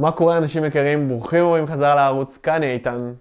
מה קורה אנשים יקרים? ברוכים הבאים חזרה לערוץ, כאן איתן.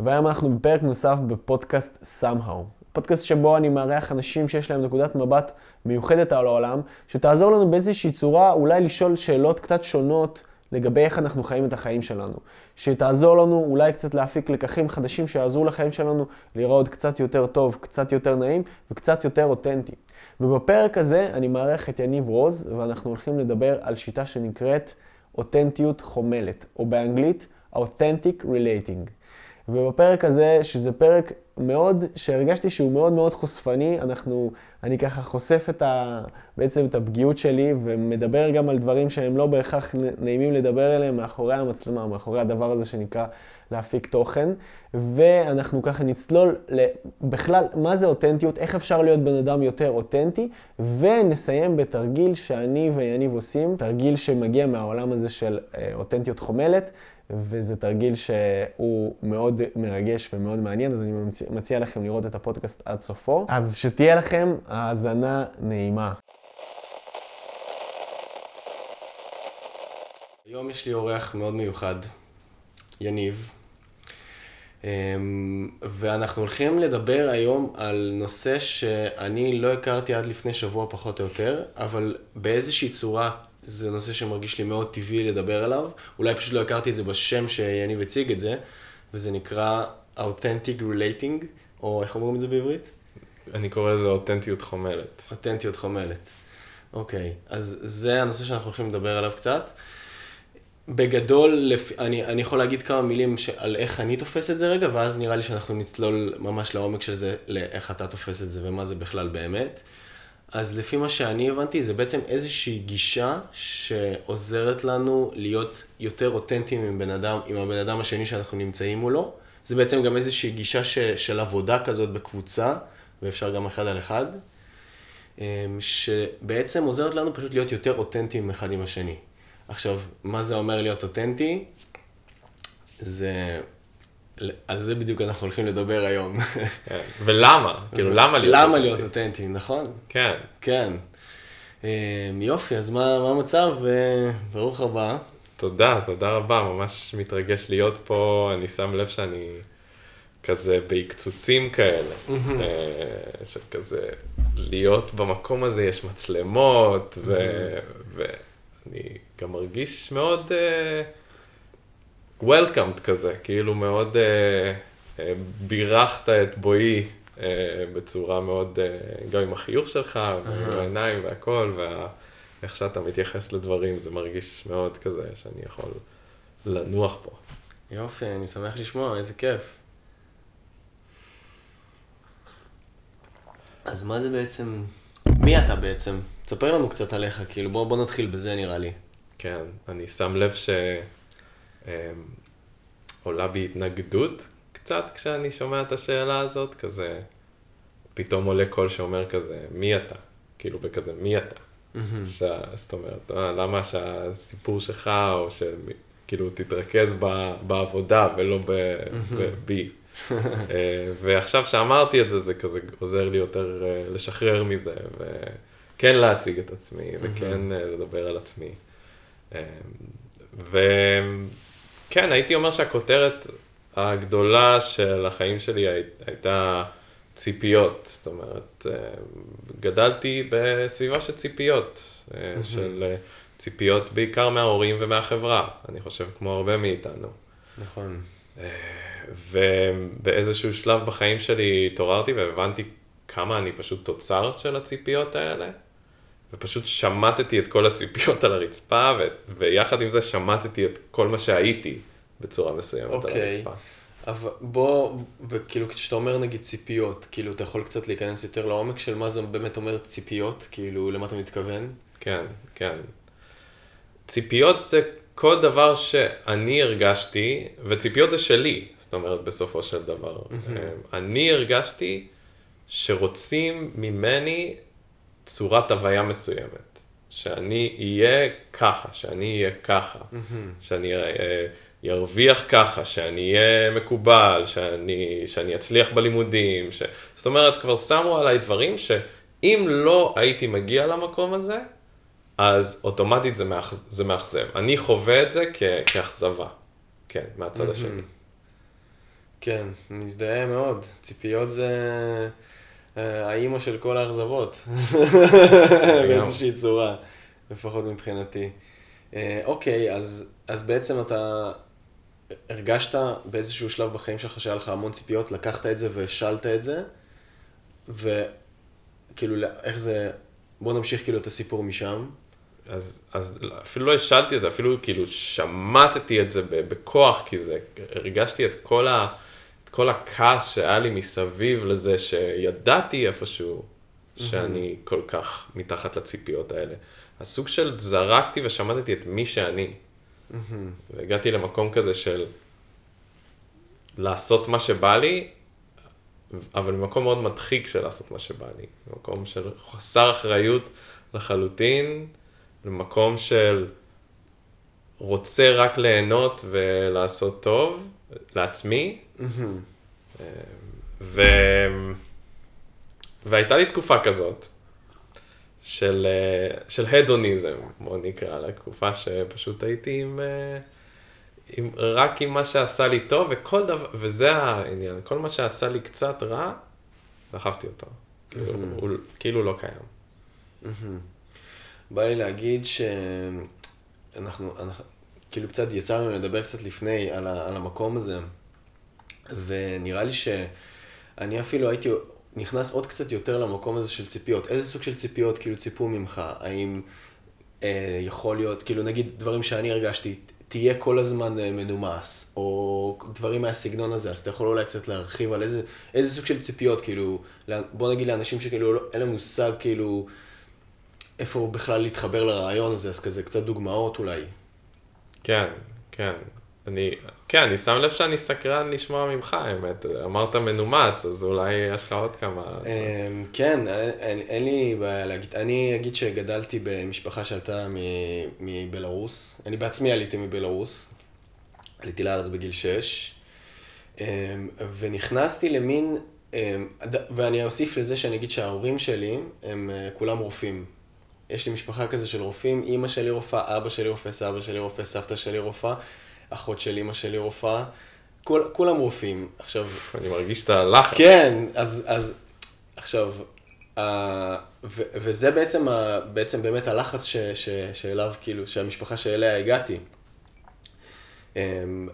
והיום אנחנו בפרק נוסף בפודקאסט somehow. פודקאסט שבו אני מארח אנשים שיש להם נקודת מבט מיוחדת על העולם, שתעזור לנו באיזושהי צורה אולי לשאול שאלות קצת שונות לגבי איך אנחנו חיים את החיים שלנו. שתעזור לנו אולי קצת להפיק לקחים חדשים שיעזרו לחיים שלנו להיראות קצת יותר טוב, קצת יותר נעים וקצת יותר אותנטי. ובפרק הזה אני מארח את יניב רוז, ואנחנו הולכים לדבר על שיטה שנקראת אותנטיות חומלת, או באנגלית Authentic Relating. ובפרק הזה, שזה פרק מאוד, שהרגשתי שהוא מאוד מאוד חושפני, אנחנו, אני ככה חושף את ה, בעצם את הפגיעות שלי, ומדבר גם על דברים שהם לא בהכרח נעימים לדבר עליהם מאחורי המצלמה, מאחורי הדבר הזה שנקרא להפיק תוכן, ואנחנו ככה נצלול בכלל מה זה אותנטיות, איך אפשר להיות בן אדם יותר אותנטי, ונסיים בתרגיל שאני ויניב עושים, תרגיל שמגיע מהעולם הזה של אה, אותנטיות חומלת. וזה תרגיל שהוא מאוד מרגש ומאוד מעניין, אז אני מציע לכם לראות את הפודקאסט עד סופו. אז שתהיה לכם האזנה נעימה. היום יש לי אורח מאוד מיוחד, יניב, ואנחנו הולכים לדבר היום על נושא שאני לא הכרתי עד לפני שבוע פחות או יותר, אבל באיזושהי צורה זה נושא שמרגיש לי מאוד טבעי לדבר עליו. אולי פשוט לא הכרתי את זה בשם שיניב הציג את זה, וזה נקרא Authentic Relating, או איך אומרים את זה בעברית? אני קורא לזה אותנטיות חומלת. אותנטיות חומלת. אוקיי, אז זה הנושא שאנחנו הולכים לדבר עליו קצת. בגדול. אני, אני יכול להגיד כמה מילים על איך אני תופס את זה רגע, ואז נראה לי שאנחנו נצלול ממש לעומק של זה, לאיך אתה תופס את זה ומה זה בכלל באמת. אז לפי מה שאני הבנתי, זה בעצם איזושהי גישה שעוזרת לנו להיות יותר אותנטיים עם בן אדם, עם הבן אדם השני שאנחנו נמצאים מולו. זה בעצם גם איזושהי גישה ש, של עבודה כזאת בקבוצה, ואפשר גם אחד על אחד, אמ, שבעצם עוזרת לנו פשוט להיות יותר אותנטיים אחד עם השני. עכשיו, מה זה אומר להיות אותנטי? זה על זה בדיוק אנחנו הולכים לדבר היום. כן. ולמה? כאילו, למה להיות למה להיות אותנטי, נכון? כן. כן. אמ, יופי, אז מה המצב? ברוך הבא. תודה, תודה רבה, ממש מתרגש להיות פה, אני שם לב שאני כזה בהקצוצים כאלה, אה, של כזה להיות במקום הזה, יש מצלמות, ואני גם מרגיש מאוד... Uh, וולקאמד כזה, כאילו מאוד uh, uh, בירכת את בואי uh, בצורה מאוד, uh, גם עם החיוך שלך, uh-huh. ועם העיניים והכל, ואיך שאתה מתייחס לדברים, זה מרגיש מאוד כזה שאני יכול לנוח פה. יופי, אני שמח לשמוע, איזה כיף. אז מה זה בעצם, מי אתה בעצם? תספר לנו קצת עליך, כאילו בוא, בוא נתחיל בזה נראה לי. כן, אני שם לב ש... אמ, בי התנגדות קצת כשאני שומע את השאלה הזאת, כזה, פתאום עולה קול שאומר כזה, מי אתה? כאילו בכזה, מי אתה? ש... זאת אומרת, אה, למה שהסיפור שלך, או שכאילו תתרכז ב... בעבודה ולא ב... בי. אה, ועכשיו שאמרתי את זה, זה כזה עוזר לי יותר אה, לשחרר מזה, וכן להציג את עצמי, וכן לדבר על עצמי. ו... כן, הייתי אומר שהכותרת הגדולה של החיים שלי הייתה ציפיות. זאת אומרת, אה, גדלתי בסביבה של ציפיות, אה, של אה, ציפיות בעיקר מההורים ומהחברה, אני חושב כמו הרבה מאיתנו. נכון. ובאיזשהו שלב בחיים שלי התעוררתי והבנתי כמה אני פשוט תוצר של הציפיות האלה. ופשוט שמטתי את כל הציפיות על הרצפה, ו- ויחד עם זה שמטתי את כל מה שהייתי בצורה מסוימת okay. על אוקיי. הרצפה. אבל בוא, וכאילו כשאתה אומר נגיד ציפיות, כאילו אתה יכול קצת להיכנס יותר לעומק של מה זה באמת אומר ציפיות, כאילו למה אתה מתכוון? כן, כן. ציפיות זה כל דבר שאני הרגשתי, וציפיות זה שלי, זאת אומרת בסופו של דבר. Mm-hmm. אני הרגשתי שרוצים ממני צורת הוויה מסוימת. שאני אהיה ככה, שאני אהיה ככה, mm-hmm. שאני ארוויח ככה, שאני אהיה מקובל, שאני, שאני אצליח בלימודים, ש... זאת אומרת, כבר שמו עליי דברים שאם לא הייתי מגיע למקום הזה, אז אוטומטית זה, מאכ... זה מאכזב. אני חווה את זה כ... כאכזבה, כן, מהצד השני. כן, מזדהה מאוד. ציפיות זה אה, האימא של כל האכזבות. באיזושהי צורה, לפחות מבחינתי. אה, אוקיי, אז, אז בעצם אתה הרגשת באיזשהו שלב בחיים שלך שהיה לך המון ציפיות, לקחת את זה והשלת את זה, וכאילו, איך זה, בוא נמשיך כאילו את הסיפור משם. אז, אז אפילו לא השלתי את זה, אפילו כאילו שמטתי את זה בכוח, כי זה, הרגשתי את כל, ה, את כל הכעס שהיה לי מסביב לזה, שידעתי איפשהו שאני כל כך מתחת לציפיות האלה. הסוג של זרקתי ושמטתי את מי שאני. והגעתי למקום כזה של לעשות מה שבא לי, אבל במקום מאוד מדחיק של לעשות מה שבא לי. במקום של חסר אחריות לחלוטין, למקום של רוצה רק ליהנות ולעשות טוב לעצמי. ו... והייתה לי תקופה כזאת, של, של הדוניזם, בוא נקרא לה, תקופה שפשוט הייתי עם, עם, רק עם מה שעשה לי טוב, וכל דבר, וזה העניין, כל מה שעשה לי קצת רע, דחפתי אותו. כאילו, הוא כאילו לא קיים. בא לי להגיד שאנחנו, אנחנו, כאילו קצת יצא לנו לדבר קצת לפני על, ה, על המקום הזה, ונראה לי שאני אפילו הייתי נכנס עוד קצת יותר למקום הזה של ציפיות. איזה סוג של ציפיות כאילו ציפו ממך? האם אה, יכול להיות, כאילו נגיד דברים שאני הרגשתי, תהיה כל הזמן אה, מנומס, או דברים מהסגנון הזה, אז אתה יכול אולי קצת להרחיב על איזה, איזה סוג של ציפיות, כאילו, בוא נגיד לאנשים שכאילו לא, אין להם מושג כאילו איפה בכלל להתחבר לרעיון הזה, אז כזה קצת דוגמאות אולי. כן, כן. אני, כן, אני שם לב שאני סקרן לשמוע ממך, האמת. אמרת מנומס, אז אולי יש לך עוד כמה... אמ, כן, אין, אין לי בעיה להגיד. אני אגיד שגדלתי במשפחה שעלתה מבלארוס. אני בעצמי עליתי מבלארוס. עליתי לארץ בגיל 6. אמ, ונכנסתי למין, אמ, ואני אוסיף לזה שאני אגיד שההורים שלי הם אה, כולם רופאים. יש לי משפחה כזה של רופאים, אימא שלי רופאה, אבא שלי רופא, סבא שלי רופא, סבתא שלי רופאה. אחות של אימא שלי רופאה, כול, כולם רופאים. עכשיו... אני מרגיש את הלחץ. כן, אז, אז עכשיו, uh, ו, וזה בעצם, ה, בעצם באמת הלחץ ש, ש, שאליו, כאילו, שהמשפחה שאליה הגעתי. Um,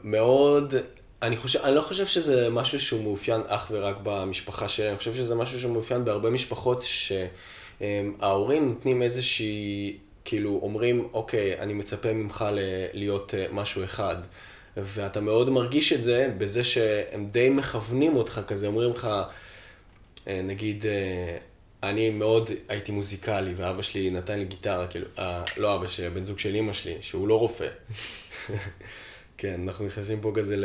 מאוד, אני, חושב, אני לא חושב שזה משהו שהוא מאופיין אך ורק במשפחה שלי, אני חושב שזה משהו שמאופיין בהרבה משפחות שההורים נותנים איזושהי כאילו אומרים, אוקיי, אני מצפה ממך להיות אה, משהו אחד. ואתה מאוד מרגיש את זה בזה שהם די מכוונים אותך כזה, אומרים לך, אה, נגיד, אה, אני מאוד הייתי מוזיקלי, ואבא שלי נתן לי גיטרה, כאילו, אה, לא אבא שלי, הבן זוג של אימא שלי, שהוא לא רופא. כן, אנחנו נכנסים פה כזה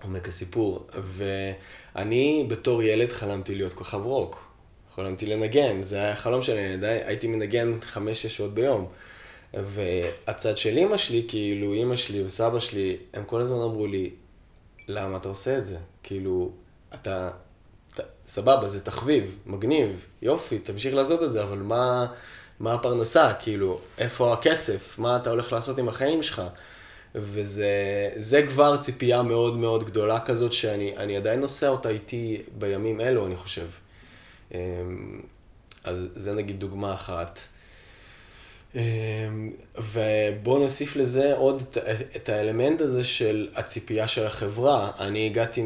לעומק הסיפור. ואני בתור ילד חלמתי להיות כוכב רוק. חלמתי לנגן, זה היה החלום שלי, אני הייתי מנגן חמש-שש שעות ביום. והצד של אימא שלי, כאילו, אימא שלי וסבא שלי, הם כל הזמן אמרו לי, למה אתה עושה את זה? כאילו, אתה, אתה סבבה, זה תחביב, מגניב, יופי, תמשיך לעשות את זה, אבל מה, מה הפרנסה? כאילו, איפה הכסף? מה אתה הולך לעשות עם החיים שלך? וזה כבר ציפייה מאוד מאוד גדולה כזאת, שאני עדיין נוסע אותה איתי בימים אלו, אני חושב. אמ, אז זה נגיד דוגמה אחת. אמ, ובואו נוסיף לזה עוד את האלמנט הזה של הציפייה של החברה. אני הגעתי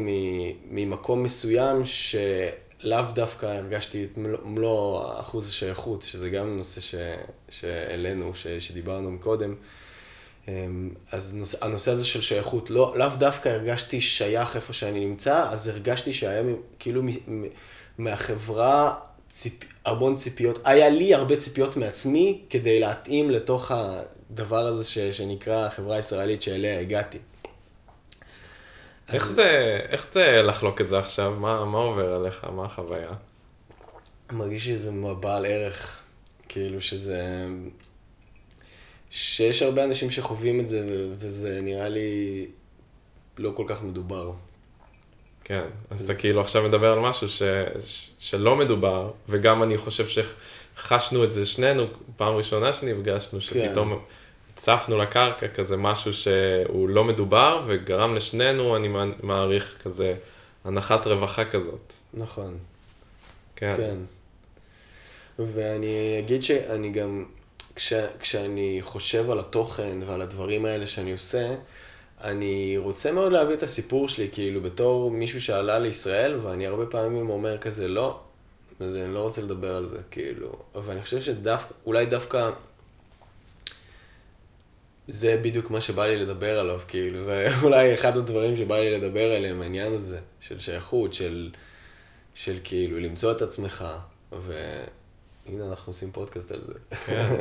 ממקום מסוים שלאו דווקא הרגשתי את מלוא אחוז השייכות, שזה גם נושא שהעלינו, שדיברנו מקודם. אמ, אז נושא, הנושא הזה של שייכות, לא, לאו דווקא הרגשתי שייך איפה שאני נמצא, אז הרגשתי שהיה כאילו מהחברה ציפ... המון ציפיות, היה לי הרבה ציפיות מעצמי כדי להתאים לתוך הדבר הזה ש... שנקרא החברה הישראלית שאליה הגעתי. איך, אז... זה, איך זה לחלוק את זה עכשיו? מה, מה עובר עליך? מה החוויה? מרגיש שזה בעל ערך, כאילו שזה... שיש הרבה אנשים שחווים את זה, וזה נראה לי לא כל כך מדובר. כן, אז אתה כאילו עכשיו מדבר על משהו ש, ש, שלא מדובר, וגם אני חושב חשנו את זה שנינו, פעם ראשונה שנפגשנו, שפתאום הצפנו לקרקע כזה משהו שהוא לא מדובר, וגרם לשנינו, אני מעריך, כזה הנחת רווחה כזאת. נכון. כן. כן. ואני אגיד שאני גם, כש, כשאני חושב על התוכן ועל הדברים האלה שאני עושה, אני רוצה מאוד להביא את הסיפור שלי, כאילו, בתור מישהו שעלה לישראל, ואני הרבה פעמים אומר כזה, לא, אז אני לא רוצה לדבר על זה, כאילו, ואני חושב שדווקא, אולי דווקא, זה בדיוק מה שבא לי לדבר עליו, כאילו, זה אולי אחד הדברים שבא לי לדבר עליהם, העניין הזה, של שייכות, של, של כאילו, למצוא את עצמך, והנה אנחנו עושים פודקאסט על זה. כן.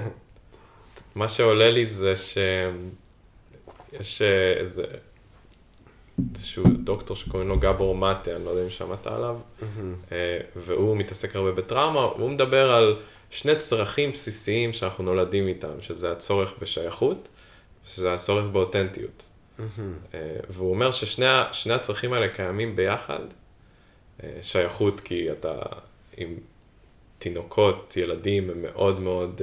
מה שעולה לי זה ש... יש אה, איזה, איזשהו דוקטור שקוראים לו גבור מטה, אני לא יודע אם שמעת עליו, אה, והוא מתעסק הרבה בטראומה, והוא מדבר על שני צרכים בסיסיים שאנחנו נולדים איתם, שזה הצורך בשייכות, ושזה הצורך באותנטיות. אה, והוא אומר ששני הצרכים האלה קיימים ביחד, שייכות כי אתה עם תינוקות, ילדים, הם מאוד מאוד...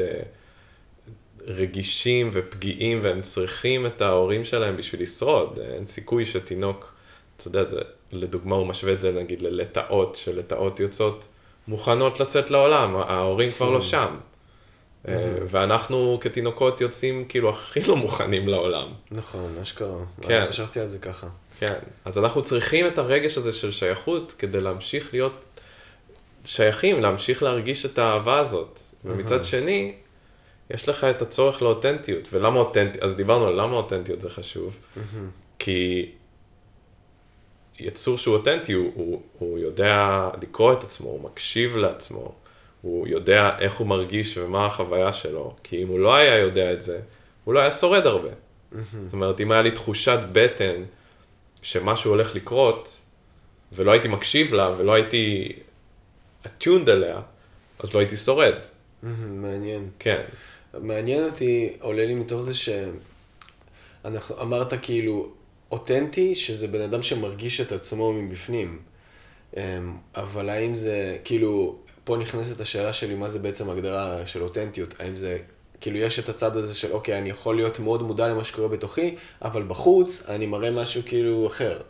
רגישים ופגיעים והם צריכים את ההורים שלהם בשביל לשרוד. אין סיכוי שתינוק, אתה יודע, זה, לדוגמה הוא משווה את זה נגיד ללטאות, שלטאות יוצאות מוכנות לצאת לעולם, ההורים כבר לא שם. אה, ואנחנו כתינוקות יוצאים כאילו הכי לא מוכנים לעולם. נכון, אשכרה. כן. חשבתי על זה ככה. כן, אז אנחנו צריכים את הרגש הזה של שייכות כדי להמשיך להיות שייכים, להמשיך להרגיש את האהבה הזאת. ומצד שני, יש לך את הצורך לאותנטיות, ולמה אותנטיות, אז דיברנו על למה אותנטיות זה חשוב, כי יצור שהוא אותנטי, הוא, הוא, הוא יודע לקרוא את עצמו, הוא מקשיב לעצמו, הוא יודע איך הוא מרגיש ומה החוויה שלו, כי אם הוא לא היה יודע את זה, הוא לא היה שורד הרבה. זאת אומרת, אם היה לי תחושת בטן שמשהו הולך לקרות, ולא הייתי מקשיב לה, ולא הייתי attuned אליה, אז לא הייתי שורד. מעניין. כן. מעניין אותי, עולה לי מתוך זה שאנחנו, אמרת כאילו אותנטי, שזה בן אדם שמרגיש את עצמו מבפנים. אמ, אבל האם זה, כאילו, פה נכנסת השאלה שלי, מה זה בעצם הגדרה של אותנטיות? האם זה, כאילו, יש את הצד הזה של, אוקיי, אני יכול להיות מאוד מודע למה שקורה בתוכי, אבל בחוץ אני מראה משהו כאילו אחר.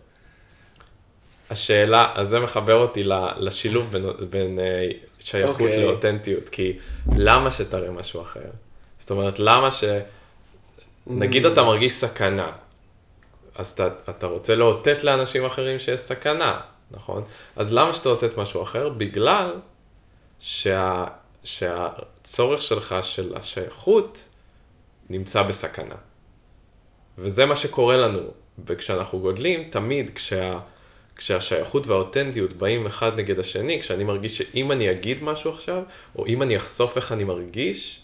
השאלה, אז זה מחבר אותי לשילוב בין, בין אה, שייכות okay. אוקיי. לאותנטיות, כי למה שתראה משהו אחר? זאת אומרת, למה ש... נגיד אתה מרגיש סכנה, אז אתה, אתה רוצה לאותת לאנשים אחרים שיש סכנה, נכון? אז למה שאתה אותת משהו אחר? בגלל שה, שהצורך שלך של השייכות נמצא בסכנה. וזה מה שקורה לנו. וכשאנחנו גודלים, תמיד כשה, כשהשייכות והאותנטיות באים אחד נגד השני, כשאני מרגיש שאם אני אגיד משהו עכשיו, או אם אני אחשוף איך אני מרגיש,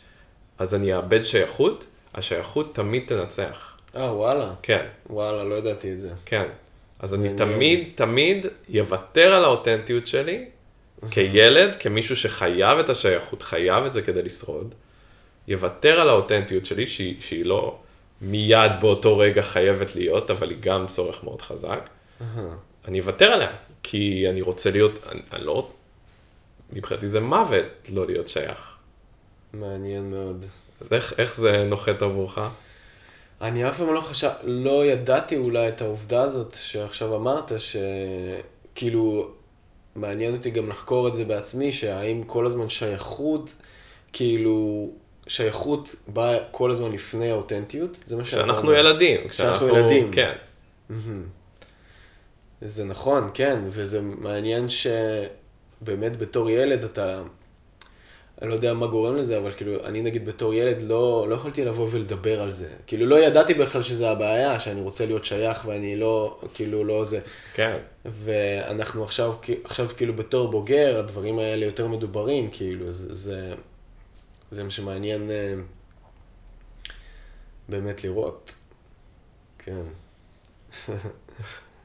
אז אני אאבד שייכות, השייכות תמיד תנצח. אה, וואלה. כן. וואלה, לא ידעתי את זה. כן. אז אני תמיד, תמיד יוותר על האותנטיות שלי, כילד, כמישהו שחייב את השייכות, חייב את זה כדי לשרוד, יוותר על האותנטיות שלי, שהיא, שהיא לא מיד באותו רגע חייבת להיות, אבל היא גם צורך מאוד חזק. אני אוותר עליה, כי אני רוצה להיות, אני, אני לא, מבחינתי זה מוות לא להיות שייך. מעניין מאוד. אז איך, איך זה נוחת עבורך? אני אף פעם לא חשב, לא ידעתי אולי את העובדה הזאת שעכשיו אמרת, שכאילו, מעניין אותי גם לחקור את זה בעצמי, שהאם כל הזמן שייכות, כאילו, שייכות באה כל הזמן לפני האותנטיות, זה מה שאתה אומר. כשאנחנו ילדים. כשאנחנו ילדים. כן. זה נכון, כן, וזה מעניין שבאמת בתור ילד אתה... אני לא יודע מה גורם לזה, אבל כאילו, אני נגיד בתור ילד לא, לא יכולתי לבוא ולדבר על זה. כאילו, לא ידעתי בכלל שזה הבעיה, שאני רוצה להיות שייך ואני לא, כאילו, לא זה. כן. ואנחנו עכשיו, עכשיו כאילו בתור בוגר, הדברים האלה יותר מדוברים, כאילו, זה, זה, זה מה שמעניין אה, באמת לראות. כן.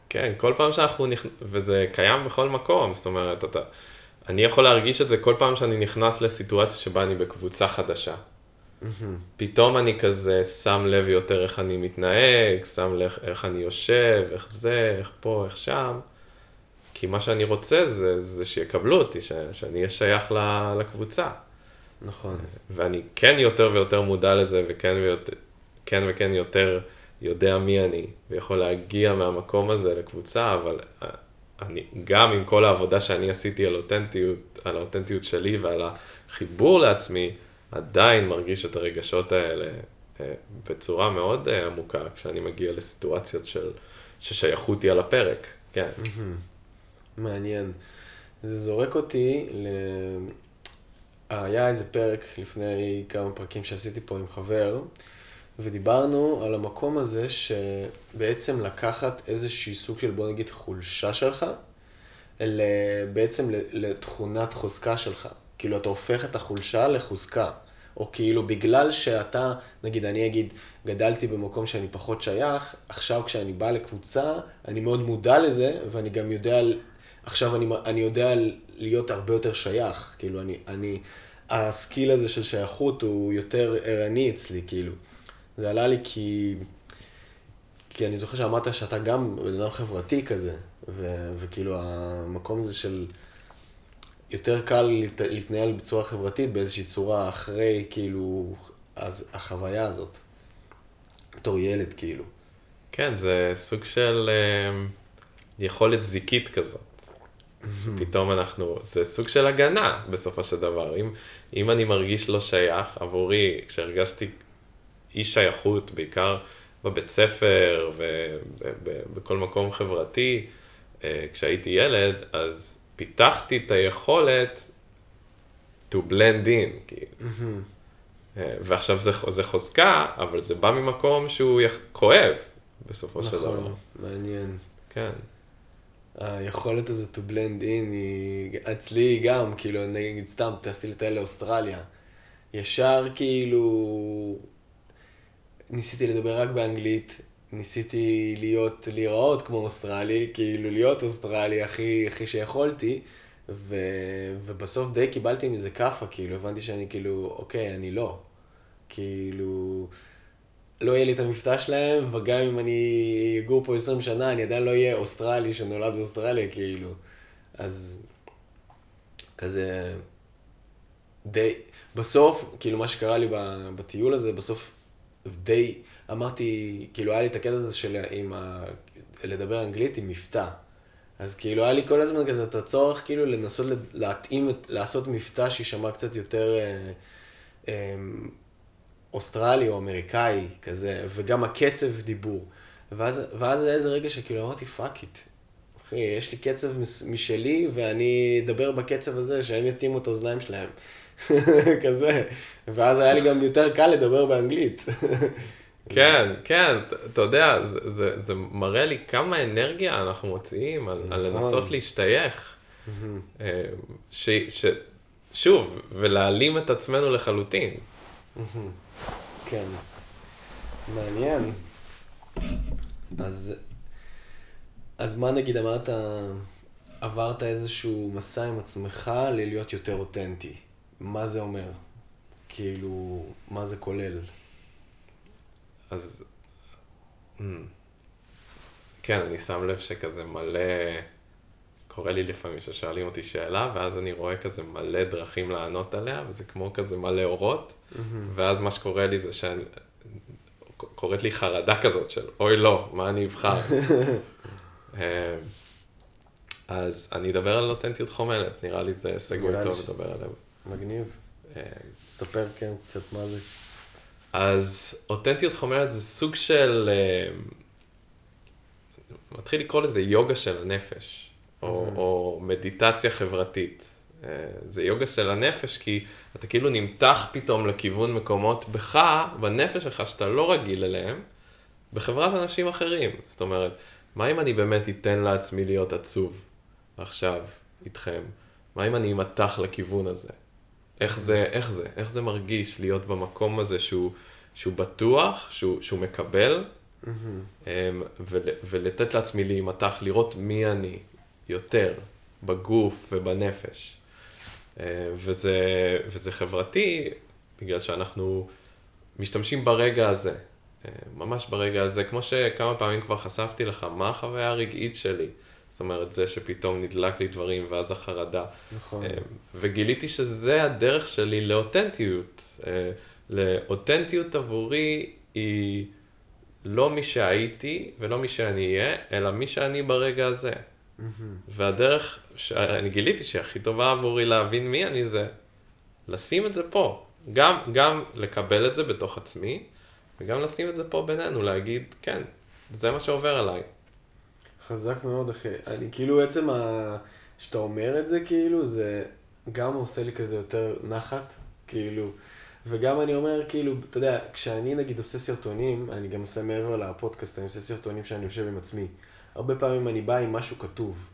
כן, כל פעם שאנחנו נכנסים, וזה קיים בכל מקום, זאת אומרת, אתה... אני יכול להרגיש את זה כל פעם שאני נכנס לסיטואציה שבה אני בקבוצה חדשה. פתאום אני כזה שם לב יותר איך אני מתנהג, שם לב איך אני יושב, איך זה, איך פה, איך שם. כי מה שאני רוצה זה, זה שיקבלו אותי, ש, שאני אהיה שייך לקבוצה. נכון. ואני כן יותר ויותר מודע לזה, וכן ויותר, כן וכן יותר יודע מי אני, ויכול להגיע מהמקום הזה לקבוצה, אבל אה, אני, גם עם כל העבודה שאני עשיתי על אותנטיות, על האותנטיות שלי ועל החיבור לעצמי, עדיין מרגיש את הרגשות האלה אה, בצורה מאוד אה, עמוקה, כשאני מגיע לסיטואציות של, ששייכות היא על הפרק, כן. מעניין. זה זורק אותי ל... היה איזה פרק לפני כמה פרקים שעשיתי פה עם חבר, ודיברנו על המקום הזה שבעצם לקחת איזשהי סוג של בוא נגיד חולשה שלך, בעצם לתכונת חוזקה שלך. כאילו אתה הופך את החולשה לחוזקה. או כאילו בגלל שאתה, נגיד אני אגיד, גדלתי במקום שאני פחות שייך, עכשיו כשאני בא לקבוצה, אני מאוד מודע לזה, ואני גם יודע, עכשיו אני, אני יודע להיות הרבה יותר שייך. כאילו אני, אני, הסקיל הזה של שייכות הוא יותר ערני אצלי, כאילו. זה עלה לי כי, כי אני זוכר שאמרת שאתה גם בן אדם חברתי כזה, ו, וכאילו המקום הזה של... יותר קל להתנהל בצורה חברתית באיזושהי צורה אחרי, כאילו, אז החוויה הזאת. בתור ילד, כאילו. כן, זה סוג של אה, יכולת זיקית כזאת. פתאום אנחנו, זה סוג של הגנה בסופו של דבר. אם, אם אני מרגיש לא שייך, עבורי, כשהרגשתי אי שייכות, בעיקר בבית ספר ובכל מקום חברתי, אה, כשהייתי ילד, אז פיתחתי את היכולת to blend in, כאילו. אה, ועכשיו זה, זה חוזקה, אבל זה בא ממקום שהוא יח... כואב, בסופו נכון, של דבר. נכון, מעניין. כן. היכולת הזו to blend in היא אצלי גם, כאילו, נגיד סתם, טסתי לטייל לאוסטרליה. ישר כאילו, ניסיתי לדבר רק באנגלית, ניסיתי להיות, להיראות כמו אוסטרלי, כאילו להיות אוסטרלי הכי, הכי שיכולתי, ו, ובסוף די קיבלתי מזה כאפה, כאילו, הבנתי שאני כאילו, אוקיי, אני לא. כאילו, לא יהיה לי את המבטא שלהם, וגם אם אני אגור פה 20 שנה, אני עדיין לא אהיה אוסטרלי שנולד באוסטרליה, כאילו. אז כזה, די, בסוף, כאילו, מה שקרה לי בטיול הזה, בסוף די אמרתי, כאילו היה לי את הקטע הזה של עם ה... לדבר אנגלית עם מבטא. אז כאילו היה לי כל הזמן כזה את הצורך כאילו לנסות להתאים, לעשות מבטא שישמע קצת יותר אה, אה, אוסטרלי או אמריקאי כזה, וגם הקצב דיבור. ואז, היה איזה רגע שכאילו אמרתי fuck it. אחי, יש לי קצב משלי ואני אדבר בקצב הזה שהם יתאימו את האוזניים שלהם. כזה. ואז היה לי גם יותר קל לדבר באנגלית. כן, כן, אתה יודע, זה, זה, זה מראה לי כמה אנרגיה אנחנו מוציאים על, על נכון. לנסות להשתייך. אה, ש, ש, שוב, ולהעלים את עצמנו לחלוטין. כן, מעניין. אז, אז מה נגיד אמרת, עברת איזשהו מסע עם עצמך ללהיות יותר אותנטי. מה זה אומר? כאילו, מה זה כולל? אז... Hmm. כן, אני שם לב שכזה מלא... קורה לי לפעמים ששואלים אותי שאלה, ואז אני רואה כזה מלא דרכים לענות עליה, וזה כמו כזה מלא אורות, mm-hmm. ואז מה שקורה לי זה שאני... קורית לי חרדה כזאת של אוי לא, מה אני אבחר? אה, אז אני אדבר על אותנטיות חומלת, נראה לי זה סגווי טוב לדבר עליו. מגניב. אה, ספר כן קצת מה זה. אז אותנטיות חומרת זה סוג של, אה, מתחיל לקרוא לזה יוגה של הנפש, או. או מדיטציה חברתית. אה, זה יוגה של הנפש, כי אתה כאילו נמתח פתאום לכיוון מקומות בך, בנפש שלך, שאתה לא רגיל אליהם, בחברת אנשים אחרים. זאת אומרת, מה אם אני באמת אתן לעצמי להיות עצוב עכשיו, איתכם? מה אם אני אמתח לכיוון הזה? איך זה, איך זה, איך זה מרגיש להיות במקום הזה שהוא, שהוא בטוח, שהוא, שהוא מקבל, mm-hmm. ול, ולתת לעצמי להימתח, לראות מי אני יותר בגוף ובנפש. אמ, וזה, וזה חברתי, בגלל שאנחנו משתמשים ברגע הזה, אמ, ממש ברגע הזה, כמו שכמה פעמים כבר חשפתי לך, מה החוויה הרגעית שלי. זאת אומרת, זה שפתאום נדלק לי דברים ואז החרדה. נכון. אה, וגיליתי שזה הדרך שלי לאותנטיות. אה, לאותנטיות עבורי היא לא מי שהייתי ולא מי שאני אהיה, אלא מי שאני ברגע הזה. והדרך שאני גיליתי שהיא הכי טובה עבורי להבין מי אני זה, לשים את זה פה. גם, גם לקבל את זה בתוך עצמי, וגם לשים את זה פה בינינו, להגיד, כן, זה מה שעובר עליי. חזק מאוד, אחי. אני כאילו, עצם ה... שאתה אומר את זה, כאילו, זה גם עושה לי כזה יותר נחת, כאילו. וגם אני אומר, כאילו, אתה יודע, כשאני נגיד עושה סרטונים, אני גם עושה מעבר לפודקאסט, אני עושה סרטונים שאני יושב עם עצמי. הרבה פעמים אני בא עם משהו כתוב,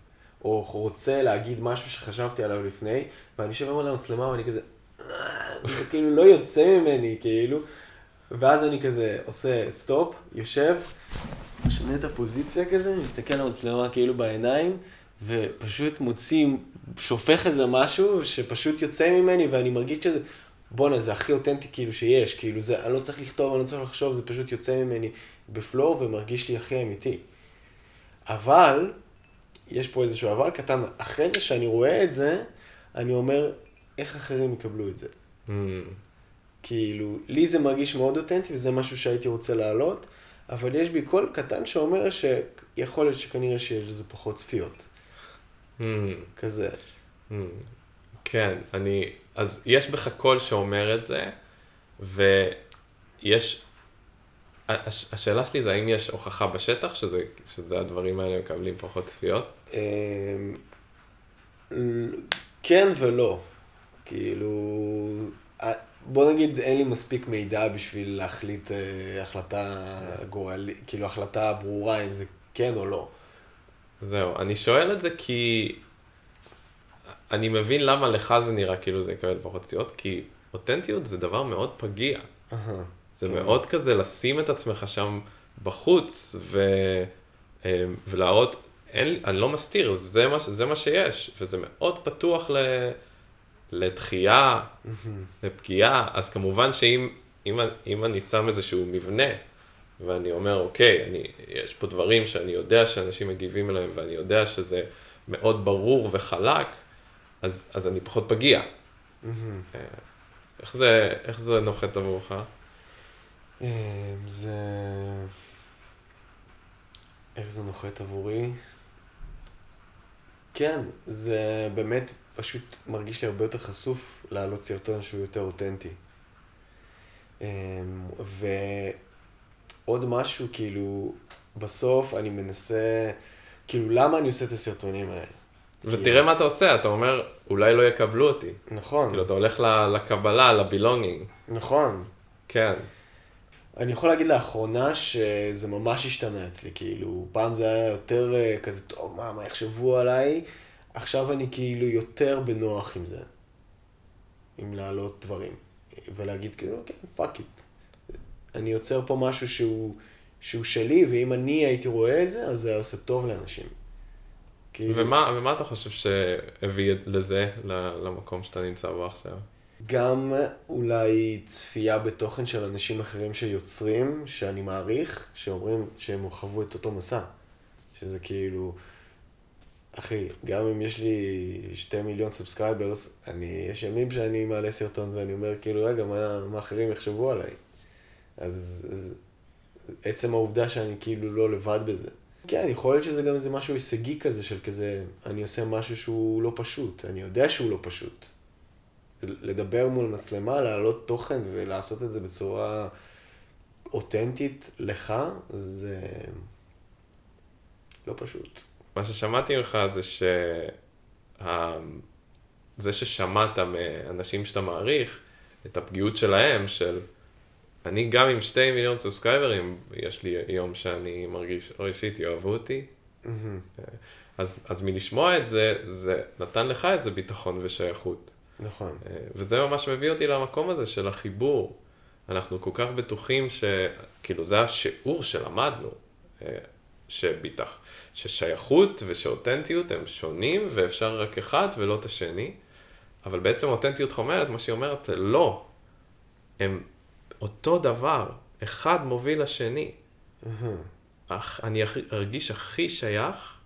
או רוצה להגיד משהו שחשבתי עליו לפני, ואני יושב על המצלמה ואני כזה, זה כאילו לא יוצא ממני, כאילו. ואז אני כזה עושה סטופ, יושב, משנה את הפוזיציה כזה, מסתכל על המצלמה כאילו בעיניים, ופשוט מוציא, שופך איזה משהו שפשוט יוצא ממני, ואני מרגיש כזה, בואנה, זה הכי אותנטי כאילו שיש, כאילו זה, אני לא צריך לכתוב, אני לא צריך לחשוב, זה פשוט יוצא ממני בפלואו ומרגיש לי הכי אמיתי. אבל, יש פה איזשהו אבל קטן, אחרי זה שאני רואה את זה, אני אומר, איך אחרים יקבלו את זה? Mm, כאילו, לי זה מרגיש מאוד אותנטי וזה משהו שהייתי רוצה להעלות, אבל יש בי קול קטן שאומר שיכול להיות שכנראה שיש לזה פחות צפיות. mm, כזה. mm. כן, אני, אז יש בך קול שאומר את זה, ויש, הש- השאלה שלי זה האם יש הוכחה בשטח שזה, שזה הדברים האלה מקבלים פחות צפיות? אמ, כן ולא. כאילו, בוא נגיד אין לי מספיק מידע בשביל להחליט אה, החלטה גורלית, כאילו החלטה ברורה אם זה כן או לא. זהו, אני שואל את זה כי אני מבין למה לך זה נראה כאילו זה יקבל פחות צפיות, כי אותנטיות זה דבר מאוד פגיע. אהה, זה כן. מאוד כזה לשים את עצמך שם בחוץ ו... אה, ולהראות, אין, אני לא מסתיר, זה מה, זה מה שיש, וזה מאוד פתוח ל... לדחייה, לפגיעה, אז כמובן שאם אם, אם אני שם איזשהו מבנה, ואני אומר, אוקיי, אני, יש פה דברים שאני יודע שאנשים מגיבים אליהם, ואני יודע שזה מאוד ברור וחלק, אז, אז אני פחות פגיע. אה, איך זה, איך זה נוחת עבורך? אמ, זה... איך זה נוחת עבורי? כן, זה באמת פשוט מרגיש לי הרבה יותר חשוף להעלות סרטון שהוא יותר אותנטי. אמ, ועוד משהו, כאילו, בסוף אני מנסה, כאילו, למה אני עושה את הסרטונים האלה? ותראה מה אתה עושה, אתה אומר, אולי לא יקבלו אותי. נכון, כאילו, אתה הולך לקבלה, ל belonging. נכון. כן. אני יכול להגיד לאחרונה שזה ממש השתנה אצלי, כאילו, פעם זה היה יותר אה, כזה, טוב, מה, מה יחשבו עליי? עכשיו אני כאילו יותר בנוח עם זה, עם להעלות דברים, ולהגיד כאילו, כן, fuck it. אני יוצר פה משהו שהוא, שהוא שלי, ואם אני הייתי רואה את זה, אז זה היה עושה טוב לאנשים. כאילו, ומה, ומה אתה חושב שהביא לזה, למקום שאתה נמצא בו עכשיו? גם אולי צפייה בתוכן של אנשים אחרים שיוצרים, שאני מעריך, שאומרים שהם חוו את אותו מסע. שזה כאילו, אחי, גם אם יש לי שתי מיליון subscribers, אני, יש ימים שאני מעלה סרטון ואני אומר, כאילו, רגע, מה, מה אחרים יחשבו עליי? אז, אז עצם העובדה שאני כאילו לא לבד בזה. כן, יכול להיות שזה גם איזה משהו הישגי כזה, של כזה, אני עושה משהו שהוא לא פשוט, אני יודע שהוא לא פשוט. לדבר מול מצלמה, להעלות תוכן ולעשות את זה בצורה אותנטית לך, זה לא פשוט. מה ששמעתי ממך זה ש... ה- זה ששמעת מאנשים שאתה מעריך את הפגיעות שלהם, של אני גם עם שתי מיליון סובסקרייברים, יש לי יום שאני מרגיש, שיט, יאהבו אותי. אז, אז מלשמוע את זה, זה נתן לך איזה ביטחון ושייכות. נכון. אה, וזה ממש מביא אותי למקום הזה של החיבור. אנחנו כל כך בטוחים ש... כאילו, זה השיעור שלמדנו, אה, שביטח, ששייכות ושאותנטיות הם שונים ואפשר רק אחד ולא את השני, אבל בעצם אותנטיות אומרת, מה שהיא אומרת, לא, הם אותו דבר, אחד מוביל לשני. אך, אני ארגיש הכי שייך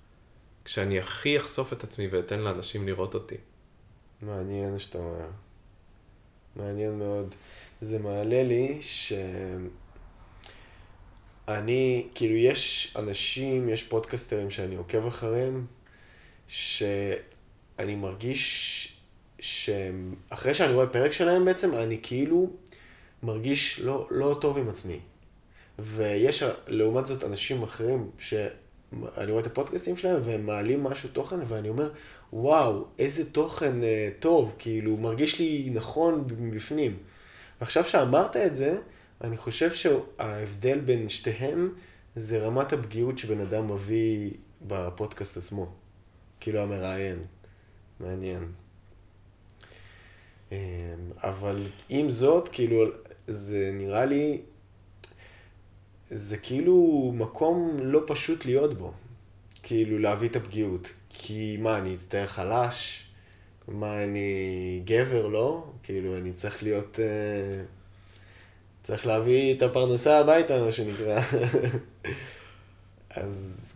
כשאני הכי אחשוף את עצמי ואתן לאנשים לראות אותי. מעניין שאתה אומר. מעניין מאוד. זה מעלה לי ש... אני, כאילו, יש אנשים, יש פודקסטרים שאני עוקב אחריהם, שאני מרגיש שאחרי שאני רואה פרק שלהם בעצם, אני כאילו מרגיש לא, לא טוב עם עצמי. ויש לעומת זאת אנשים אחרים שאני רואה את הפודקאסטים שלהם והם מעלים משהו תוכן ואני אומר, וואו, איזה תוכן אה, טוב, כאילו, מרגיש לי נכון מבפנים. ועכשיו שאמרת את זה, אני חושב שההבדל בין שתיהם זה רמת הפגיעות שבן אדם מביא בפודקאסט עצמו. כאילו המראיין. מעניין. אמ, אבל עם זאת, כאילו, זה נראה לי, זה כאילו מקום לא פשוט להיות בו. כאילו, להביא את הפגיעות. כי מה, אני אצטער חלש? מה, אני גבר, לא? כאילו, אני צריך להיות... Uh, צריך להביא את הפרנסה הביתה, מה שנקרא. אז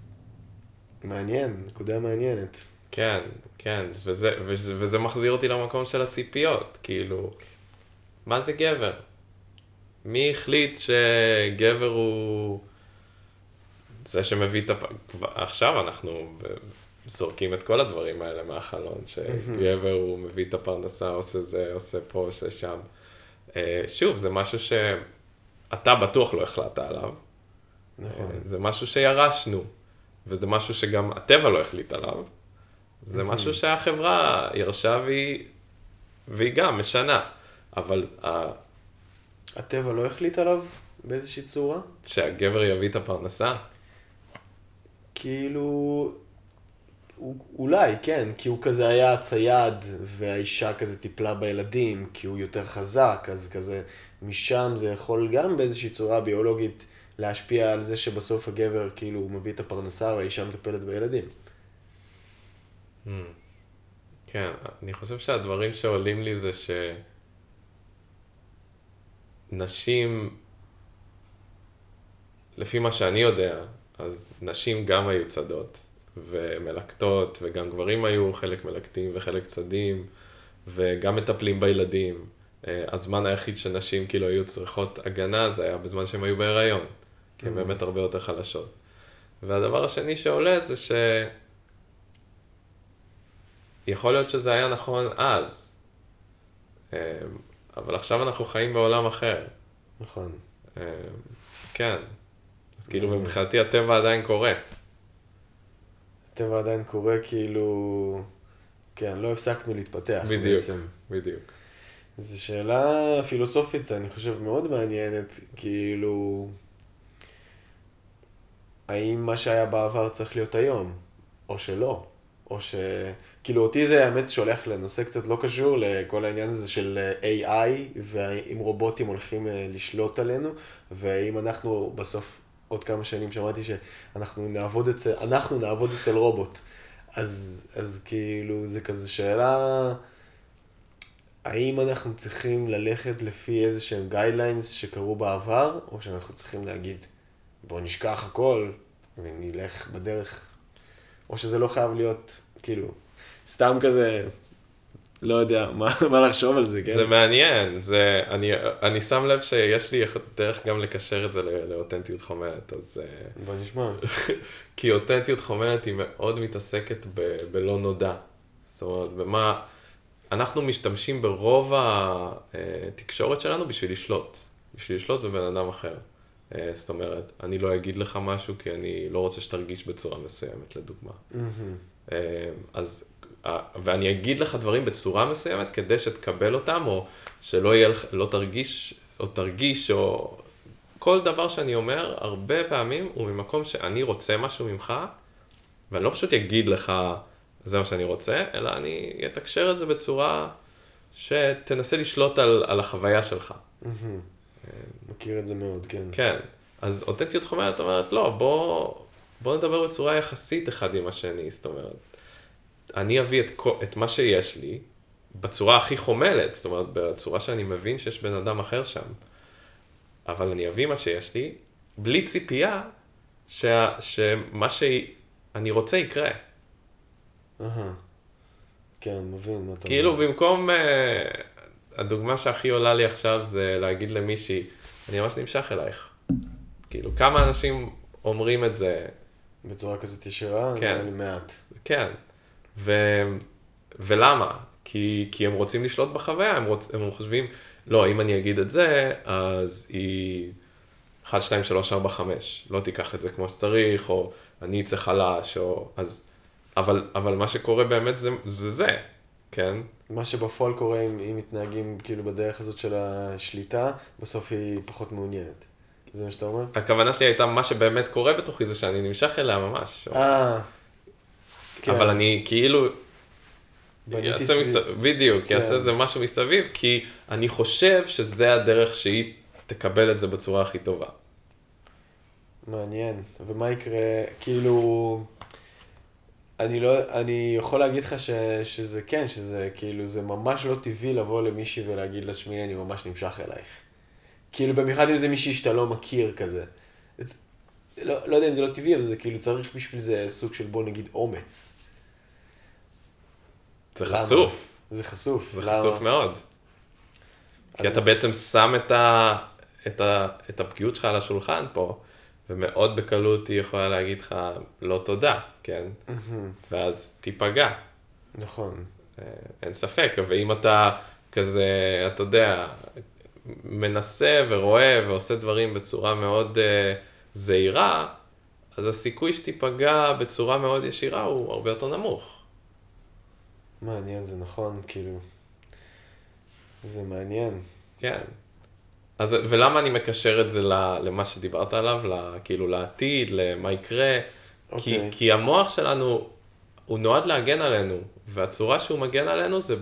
מעניין, נקודה מעניינת. כן, כן, וזה, וזה, וזה מחזיר אותי למקום של הציפיות, כאילו, מה זה גבר? מי החליט שגבר הוא זה שמביא את הפ... עכשיו אנחנו זורקים את כל הדברים האלה מהחלון, שגבר הוא מביא את הפרנסה, עושה זה, עושה פה, עושה שם. אה, שוב, זה משהו שאתה בטוח לא החלטת עליו. נכון. אה, זה משהו שירשנו, וזה משהו שגם הטבע לא החליט עליו. זה משהו שהחברה ירשה והיא, והיא גם משנה, אבל... הטבע לא החליט עליו באיזושהי צורה? שהגבר יביא את הפרנסה? כאילו, אולי, כן, כי הוא כזה היה הצייד, והאישה כזה טיפלה בילדים, כי הוא יותר חזק, אז כזה, משם זה יכול גם באיזושהי צורה ביולוגית להשפיע על זה שבסוף הגבר כאילו הוא מביא את הפרנסה והאישה מטפלת בילדים. Hmm. כן, אני חושב שהדברים שעולים לי זה שנשים, לפי מה שאני יודע, אז נשים גם היו צדות. ומלקטות, וגם גברים היו חלק מלקטים וחלק צדים, וגם מטפלים בילדים. אה, הזמן היחיד שנשים כאילו היו צריכות הגנה זה היה בזמן שהן היו בהיריון, כי הן mm. באמת הרבה יותר חלשות. והדבר השני שעולה זה ש... יכול להיות שזה היה נכון אז, אה, אבל עכשיו אנחנו חיים בעולם אחר. נכון. אה, כן, אז כאילו מבחינתי הטבע עדיין קורה. הטבע עדיין קורה כאילו, כן, לא הפסקנו להתפתח בדיוק, בעצם. בדיוק. זו שאלה פילוסופית, אני חושב, מאוד מעניינת, כאילו, האם מה שהיה בעבר צריך להיות היום, או שלא, או ש... כאילו, אותי זה האמת שולח לנושא קצת לא קשור לכל העניין הזה של AI, והאם רובוטים הולכים אה, לשלוט עלינו, והאם אנחנו בסוף עוד כמה שנים שמעתי שאנחנו נעבוד אצל, אנחנו נעבוד אצל רובוט. אז, אז כאילו, זה כזה שאלה, האם אנחנו צריכים ללכת לפי איזה שהם guidelines שקרו בעבר, או שאנחנו צריכים להגיד, בוא נשכח הכל ונלך בדרך, או שזה לא חייב להיות, כאילו, סתם כזה לא יודע מה, מה לחשוב על זה, כן? זה מעניין, זה, אני, אני שם לב שיש לי דרך גם לקשר את זה לאותנטיות חומלת, אז... אה, בוא נשמע. כי אותנטיות חומלת היא מאוד מתעסקת ב, בלא נודע. זאת אומרת, במה... אנחנו משתמשים ברוב התקשורת שלנו בשביל לשלוט, בשביל לשלוט בבן אדם אחר. אה, זאת אומרת, אני לא אגיד לך משהו כי אני לא רוצה שתרגיש בצורה מסוימת, לדוגמה. Mm-hmm. אז ואני אגיד לך דברים בצורה מסוימת כדי שתקבל אותם, או שלא יהיה לך, לא תרגיש, או תרגיש, או כל דבר שאני אומר, הרבה פעמים הוא ממקום שאני רוצה משהו ממך, ואני לא פשוט אגיד לך, זה מה שאני רוצה, אלא אני אתקשר את זה בצורה שתנסה לשלוט על, על החוויה שלך. מכיר את זה מאוד, כן. כן, אז אותנטיות חומרת אומרת, לא, בוא, בוא נדבר בצורה יחסית אחד עם השני, זאת אומרת. אני אביא את, את מה שיש לי בצורה הכי חומלת, זאת אומרת, בצורה שאני מבין שיש בן אדם אחר שם. אבל אני אביא מה שיש לי, בלי ציפייה שה, שמה שאני רוצה יקרה. אהה. כן, מבין מה אתה כאילו במקום, אה, הדוגמה שהכי עולה לי עכשיו זה להגיד למישהי, אני ממש נמשך אלייך. כאילו, כמה אנשים אומרים את זה, בצורה כזאת ישירה, כן. מעט. כן. ו... ולמה? כי, כי הם רוצים לשלוט בחוויה, הם, רוצ... הם חושבים, לא, אם אני אגיד את זה, אז היא 1, 2, 3, 4, 5, לא תיקח את זה כמו שצריך, או אני אצא חלש, או... אז... אבל, אבל מה שקורה באמת זה זה, זה כן? מה שבפועל קורה אם, אם מתנהגים כאילו בדרך הזאת של השליטה, בסוף היא פחות מעוניינת. זה מה שאתה אומר? הכוונה שלי הייתה, מה שבאמת קורה בתוכי זה שאני נמשך אליה ממש. אה, כן. אבל אני כאילו, בניתי סביב- מסביב, בדיוק, כן. יעשה איזה משהו מסביב, כי אני חושב שזה הדרך שהיא תקבל את זה בצורה הכי טובה. מעניין. ומה יקרה, כאילו... אני לא, אני יכול להגיד לך ש, שזה כן, שזה כאילו, זה ממש לא טבעי לבוא למישהי ולהגיד לה, שמעי, אני ממש נמשך אלייך. כאילו, במיוחד אם זה מישהי שאתה לא מכיר כזה. לא, לא יודע אם זה לא טבעי, אבל זה כאילו צריך בשביל זה סוג של בוא נגיד אומץ. זה למה? חשוף, זה חשוף. זה למה? חשוף מאוד. כי אתה מה- בעצם שם את, ה, את, ה, את הפגיעות שלך על השולחן פה, ומאוד בקלות היא יכולה להגיד לך לא תודה, כן? מהמם, ואז תיפגע. נכון. אה, אין ספק, ואם אתה כזה, אתה יודע, מנסה ורואה ועושה דברים בצורה מאוד uh, זהירה, אז הסיכוי שתיפגע בצורה מאוד ישירה הוא הרבה יותר נמוך. מעניין, זה נכון, כאילו. זה מעניין. כן. אז ולמה אני מקשר את זה למה שדיברת עליו, כאילו לעתיד, למה יקרה? כי, אוקיי. כי המוח שלנו, הוא נועד להגן עלינו, והצורה שהוא מגן עלינו זה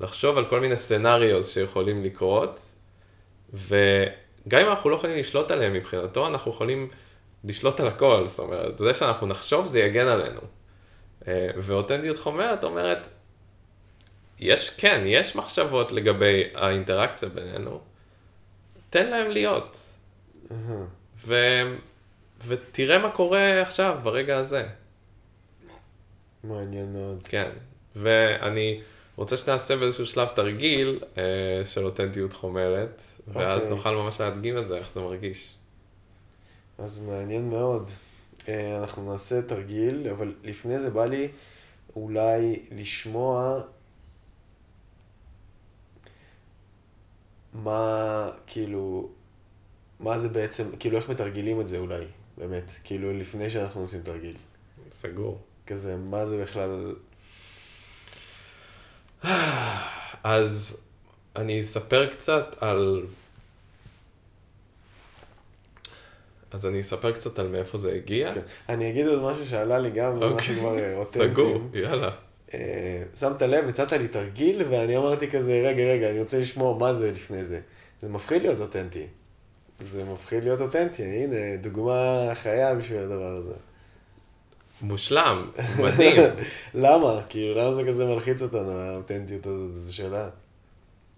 בלחשוב על כל מיני סצנריוס שיכולים לקרות, וגם אם אנחנו לא יכולים לשלוט עליהם מבחינתו, אנחנו יכולים לשלוט על הכל, זאת אומרת, זה שאנחנו נחשוב זה יגן עלינו. אה, ואותנטיות חומרת אומרת, יש, כן, יש מחשבות לגבי האינטראקציה בינינו, תן להם להיות. ו... ותראה מה קורה עכשיו, ברגע הזה. מעניין מאוד. כן, ואני רוצה שנעשה באיזשהו שלב תרגיל אה, של אותנטיות חומרת, ואז אוקיי. נוכל ממש להדגים את זה, איך זה מרגיש. אז מעניין מאוד. אה, אנחנו נעשה תרגיל, אבל לפני זה בא לי אולי לשמוע מה, כאילו, מה זה בעצם, כאילו איך מתרגלים את זה אולי, באמת, כאילו לפני שאנחנו עושים תרגיל. סגור. כזה, מה זה בכלל, אז אני אספר קצת על... אז אני אספר קצת על מאיפה זה הגיע. כן. אני אגיד עוד משהו שעלה לי גם, אוקיי. משהו כבר אה, אותנטי. סגור, יאללה. אה, שמת לב, הצעת לי תרגיל, ואני אמרתי כזה, רגע, רגע, אני רוצה לשמוע מה זה לפני זה. זה מפחיד להיות אותנטי. זה מפחיד להיות אותנטי, הנה, דוגמה חיה בשביל הדבר הזה. מושלם, מדהים. למה? כאילו, למה זה כזה מלחיץ אותנו, האותנטיות הזאת? זו שאלה.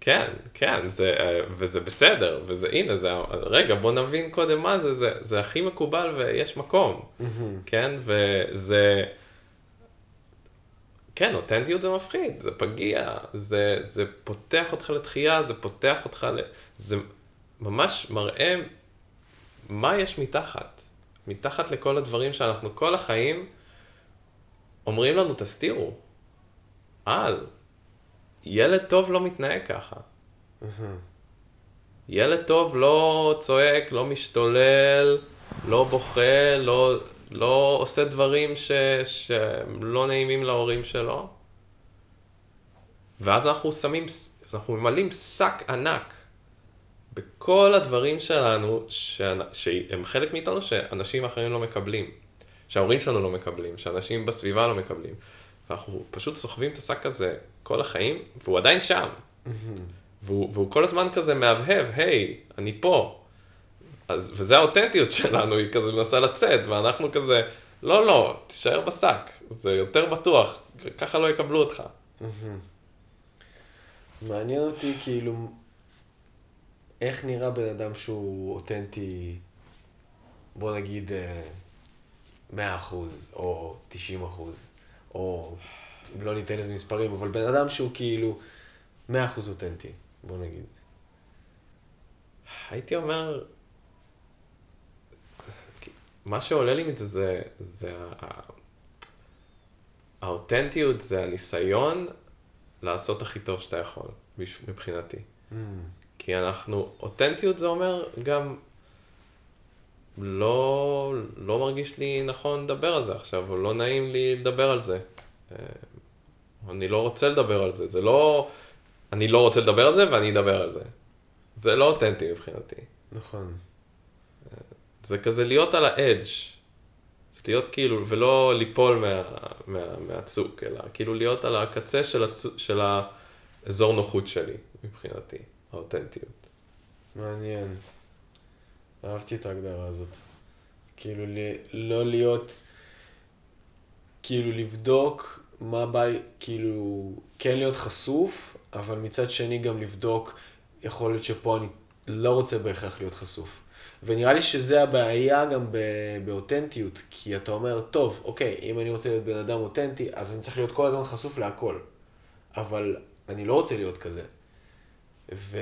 כן, כן, זה, אה, וזה בסדר, וזה, הנה, זה, רגע, בוא נבין קודם מה זה, זה, זה הכי מקובל ויש מקום, כן, וזה, כן, אותנטיות זה מפחיד, זה פגיע, זה, זה פותח אותך לתחייה, זה פותח אותך, ל... זה ממש מראה מה יש מתחת, מתחת לכל הדברים שאנחנו כל החיים אומרים לנו, תסתירו, אל, ילד טוב לא מתנהג ככה. ילד טוב לא צועק, לא משתולל, לא בוכה, לא, לא עושה דברים ש, שהם לא נעימים להורים שלו. ואז אנחנו שמים, אנחנו ממלאים שק ענק בכל הדברים שלנו, שאנ- שהם חלק מאיתנו שאנשים אחרים לא מקבלים. שההורים שלנו לא מקבלים, שאנשים בסביבה לא מקבלים. ואנחנו פשוט סוחבים את השק הזה כל החיים, והוא עדיין שם. והוא, והוא כל הזמן כזה מהבהב, היי, אני פה. אז, וזה האותנטיות שלנו, היא כזה מנסה לצאת, ואנחנו כזה, לא, לא, תישאר בשק, זה יותר בטוח, ככה לא יקבלו אותך. מעניין אותי, כאילו, איך נראה בן אדם שהוא אותנטי, בוא נגיד, אה, 100% או 90%, או אם לא ניתן לזה מספרים, אבל בן אדם שהוא כאילו 100% אותנטי, בוא נגיד. הייתי אומר, מה שעולה לי מזה זה, זה ה- האותנטיות, זה הניסיון לעשות הכי טוב שאתה יכול, מבחינתי. כי אנחנו, אותנטיות זה אומר גם, לא, לא מרגיש לי נכון לדבר על זה עכשיו, או לא נעים לי לדבר על זה. אני לא רוצה לדבר על זה, זה לא, אני לא רוצה לדבר על זה ואני אדבר על זה. זה לא אותנטי מבחינתי. נכון. זה כזה להיות על האדג'. זה להיות כאילו, ולא ליפול מה, מה, מהצוק, אלא כאילו להיות על הקצה של, הצוק, של האזור נוחות שלי, מבחינתי, האותנטיות. מעניין. אהבתי את ההגדרה הזאת. כאילו, ל- לא להיות, כאילו, לבדוק מה בא, לי- כאילו, כן להיות חשוף, אבל מצד שני גם לבדוק, יכול להיות שפה אני לא רוצה בהכרח להיות חשוף. ונראה לי שזה הבעיה גם באותנטיות, כי אתה אומר, טוב, אוקיי, אם אני רוצה להיות בן אדם אותנטי, אז אני צריך להיות כל הזמן חשוף להכל. אבל אני לא רוצה להיות כזה. ו...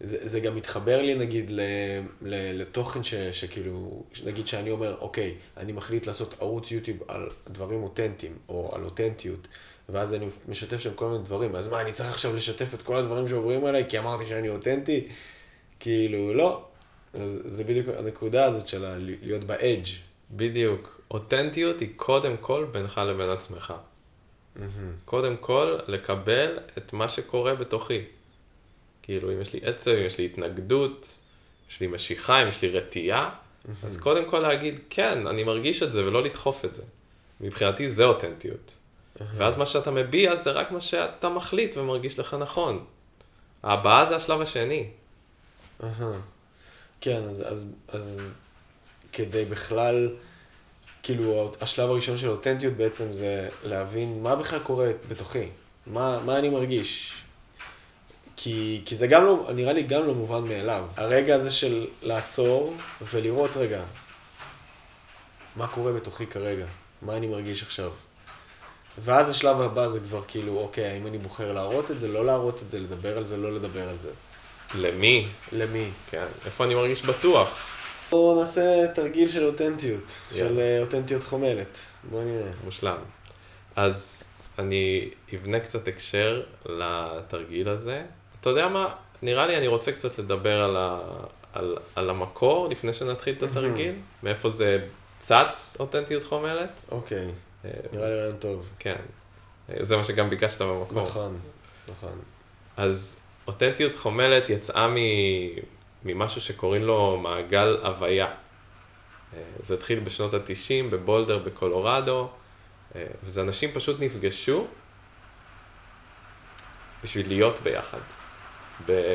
זה, זה גם מתחבר לי נגיד ל, ל, לתוכן ש, שכאילו, נגיד שאני אומר, אוקיי, אני מחליט לעשות ערוץ יוטיוב על דברים אותנטיים, או על אותנטיות, ואז אני משתף שם כל מיני דברים, אז מה, אני צריך עכשיו לשתף את כל הדברים שעוברים עליי, כי אמרתי שאני אותנטי? כאילו, לא. אז זה בדיוק הנקודה הזאת של להיות באדג'. בדיוק. אותנטיות היא קודם כל בינך לבין עצמך. קודם כל, לקבל את מה שקורה בתוכי. כאילו, אם יש לי עצב, אם יש לי התנגדות, יש לי משיכה, אם יש לי רתיעה, אז קודם כל להגיד, כן, אני מרגיש את זה, ולא לדחוף את זה. מבחינתי זה אותנטיות. ואז מה שאתה מביע זה רק מה שאתה מחליט ומרגיש לך נכון. הבעה זה השלב השני. כן, אז, אז, אז כדי בכלל, כאילו, השלב הראשון של אותנטיות בעצם זה להבין מה בכלל קורה בתוכי, מה, מה אני מרגיש. כי, כי זה גם לא, נראה לי גם לא מובן מאליו. הרגע הזה של לעצור ולראות, רגע, מה קורה בתוכי כרגע, מה אני מרגיש עכשיו. ואז השלב הבא זה כבר כאילו, אוקיי, האם אני בוחר להראות את זה, לא להראות את זה, לדבר על זה, לא לדבר על זה. למי? למי? כן. איפה אני מרגיש בטוח? בואו נעשה תרגיל של אותנטיות, של יאללה. אה, אותנטיות חומלת. בואו נראה. מושלם. אז אני אבנה קצת הקשר לתרגיל הזה. אתה יודע מה? נראה לי אני רוצה קצת לדבר על, ה... על, על המקור לפני שנתחיל את התרגיל. מאיפה זה צץ אותנטיות חומלת. אוקיי, אה, נראה לי רעיון טוב. כן. אה, זה מה שגם ביקשת במקור. נכון, נכון. אז אותנטיות חומלת יצאה מ... ממשהו שקוראים לו מעגל הוויה. אה, זה התחיל בשנות ה-90 בבולדר בקולורדו, וזה אנשים פשוט נפגשו בשביל להיות ביחד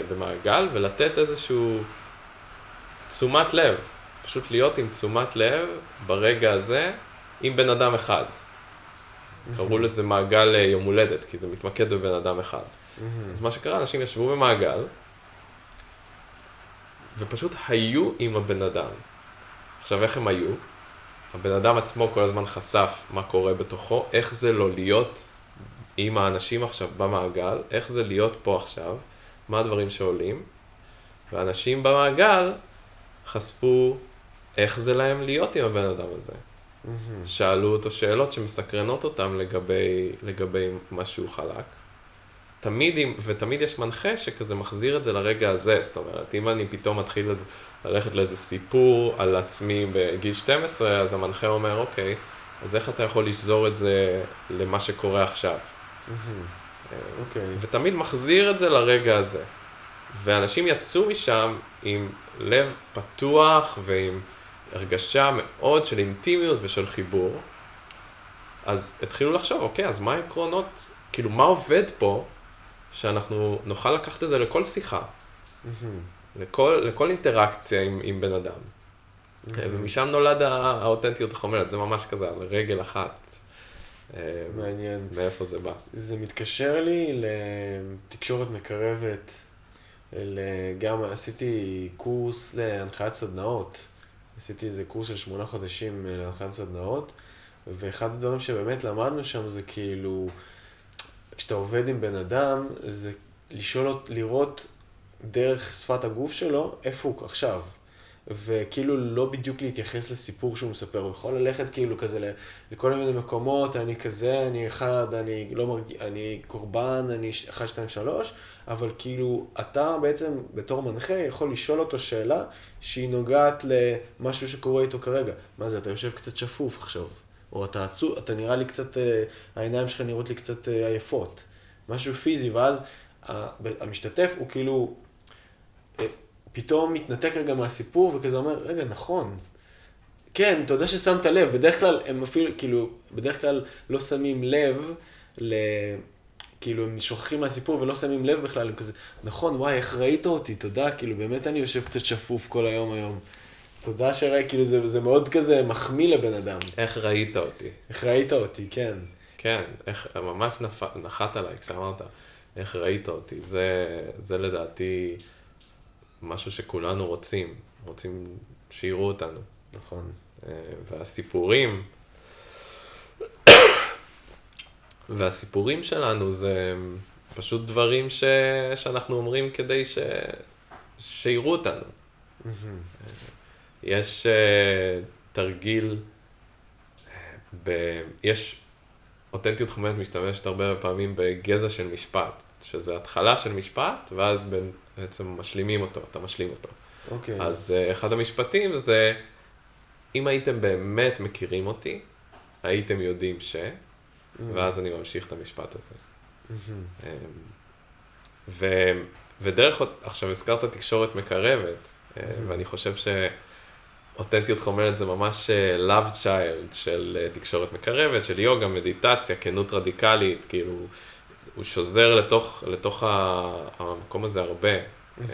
במעגל ולתת איזשהו תשומת לב, פשוט להיות עם תשומת לב ברגע הזה עם בן אדם אחד. קראו לזה מעגל אה, יום הולדת, כי זה מתמקד בבן אדם אחד. אז מה שקרה, אנשים ישבו במעגל, ופשוט היו עם הבן אדם. עכשיו, איך הם היו? הבן אדם עצמו כל הזמן חשף מה קורה בתוכו, איך זה לא להיות עם האנשים עכשיו במעגל, איך זה להיות פה עכשיו, מה הדברים שעולים, ואנשים במעגל חשפו איך זה להם להיות עם הבן אדם הזה. שאלו אותו שאלות שמסקרנות אותם לגבי, לגבי מה שהוא חלק. תמיד, ותמיד יש מנחה שכזה מחזיר את זה לרגע הזה, זאת אומרת, אם אני פתאום מתחיל ללכת לאיזה סיפור על עצמי בגיל 12, אז המנחה אומר, אוקיי, אז איך אתה יכול לשזור את זה למה שקורה עכשיו? אוקיי. ותמיד מחזיר את זה לרגע הזה. ואנשים יצאו משם עם לב פתוח ועם הרגשה מאוד של אינטימיות ושל חיבור. אז התחילו לחשוב, אוקיי, אז מה העקרונות, כאילו, מה עובד פה, שאנחנו נוכל לקחת את זה לכל שיחה, לכל, לכל אינטראקציה עם, עם בן אדם. ומשם נולד הא- האותנטיות החומלת, זה ממש כזה על רגל אחת. אה, מעניין. מאיפה זה בא. זה מתקשר לי לתקשורת מקרבת. ל- גם עשיתי קורס להנחיית סדנאות. עשיתי איזה קורס של שמונה חודשים אה, להנחיית סדנאות. ואחד הדברים שבאמת למדנו שם זה כאילו, כשאתה עובד עם בן אדם, זה לשאול, אות- לראות דרך שפת הגוף שלו, איפה הוא עכשיו. וכאילו לא בדיוק להתייחס לסיפור שהוא מספר, הוא יכול ללכת כאילו כזה לכל מיני מקומות, אני כזה, אני אחד, אני לא מרגיש, אני קורבן, אני אחד, שתיים, שלוש, אבל כאילו אתה בעצם בתור מנחה יכול לשאול אותו שאלה שהיא נוגעת למשהו שקורה איתו כרגע. מה זה, אתה יושב קצת שפוף עכשיו, או אתה עצוב, אתה נראה לי קצת, אה, העיניים שלך נראות לי קצת אה, עייפות. משהו פיזי, ואז המשתתף הוא כאילו פתאום מתנתק רגע מהסיפור וכזה אומר, רגע, נכון. כן, יודע ששמת לב, בדרך כלל הם אפילו, כאילו, בדרך כלל לא שמים לב ל... כאילו, הם שוכחים מהסיפור ולא שמים לב בכלל, הם כזה, נכון, וואי, איך ראית אותי, תודה, כאילו, באמת אני יושב קצת שפוף כל היום היום. תודה שראי, כאילו, זה, זה מאוד כזה מחמיא לבן אדם. איך ראית אותי? איך ראית אותי, כן. כן, איך, ממש נפ... נחת עליי כשאמרת, איך ראית אותי. זה, זה לדעתי משהו שכולנו רוצים, רוצים שיראו אותנו. נכון. אה, והסיפורים, והסיפורים שלנו זה פשוט דברים ש... שאנחנו אומרים כדי ש... שיראו אותנו. יש uh, תרגיל, ב... יש, אותנטיות חומרת משתמשת הרבה פעמים בגזע של משפט, שזה התחלה של משפט, ואז בין- בעצם משלימים אותו, אתה משלים אותו. אוקיי. אז uh, אחד המשפטים זה, אם הייתם באמת מכירים אותי, הייתם יודעים ש... ואז אני ממשיך את המשפט הזה. אמ, ו, ודרך, עכשיו הזכרת תקשורת מקרבת, אה, ואני חושב שאותנטיות חומרת זה ממש אה, love child של אה, תקשורת מקרבת, של יוגה, מדיטציה, כנות רדיקלית, כאילו, הוא שוזר לתוך, לתוך המקום הזה הרבה. אמ,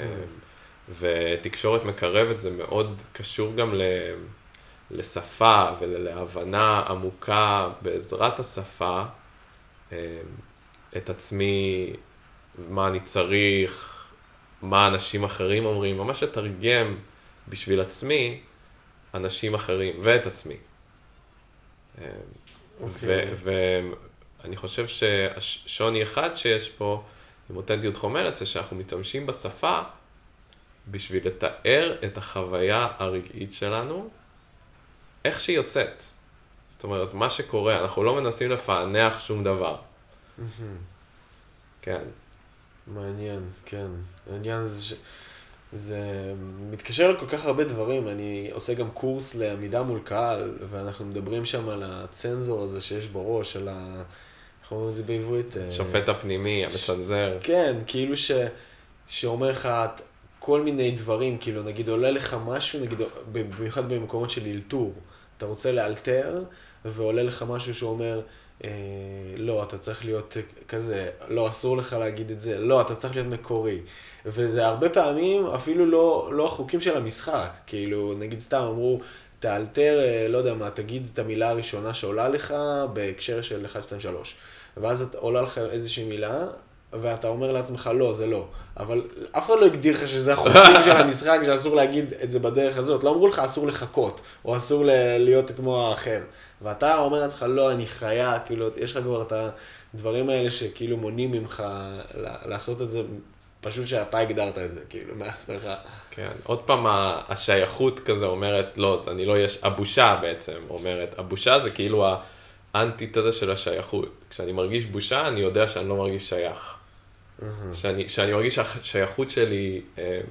ותקשורת מקרבת זה מאוד קשור גם ל... לשפה ולהבנה עמוקה בעזרת השפה אמ, את עצמי, מה אני צריך, מה אנשים אחרים אומרים, ממש לתרגם בשביל עצמי אנשים אחרים ואת עצמי. אמ, ואני חושב ששוני אחד שיש פה עם אותנטיות חומרת זה שאנחנו משתמשים בשפה בשביל לתאר את החוויה הרגעית שלנו, איך שהיא יוצאת. זאת אומרת, מה שקורה, אנחנו לא מנסים לפענח שום דבר. כן. מעניין, כן. העניין זה ש... זה מתקשר לכל כך הרבה דברים, אני עושה גם קורס לעמידה מול קהל, ואנחנו מדברים שם על הצנזור הזה שיש בראש, על ה... איך אומרים את זה בעברית? אה, שופט הפנימי, המצנזר. כן, כאילו ש... שאומר לך כל מיני דברים, כאילו נגיד עולה לך משהו, נגיד במיוחד במקומות של אלתור, אתה רוצה לאלתר, ועולה לך משהו שאומר, אה, לא, אתה צריך להיות כזה, לא, אסור לך להגיד את זה, לא, אתה צריך להיות מקורי. וזה הרבה פעמים אפילו לא, לא החוקים של המשחק, כאילו, נגיד סתם אמרו, תאלתר, אה, לא יודע מה, תגיד את המילה הראשונה שעולה לך בהקשר של 1, 2, 3. ואז את- עולה לך איזושהי מילה, ואתה אומר לעצמך, לא, זה לא. אבל אף אחד לא הגדיר לך שזה החוקים של המשחק, שאסור להגיד את זה בדרך הזאת. לא אמרו לך, אסור לחכות, או אסור להיות כמו האחר. ואתה אומר לעצמך, לא, אני חיה, כאילו, יש לך כבר את הדברים האלה שכאילו מונעים ממך לעשות את זה, פשוט שאתה הגדרת את זה, כאילו, מעצמך. כן. עוד פעם, השייכות כזה אומרת, לא, אני לא יש, הבושה בעצם אומרת, הבושה זה כאילו האנטיתזה של השייכות. כשאני מרגיש בושה, אני יודע שאני לא מרגיש שייך. שאני, שאני מרגיש שהשייכות שלי אה,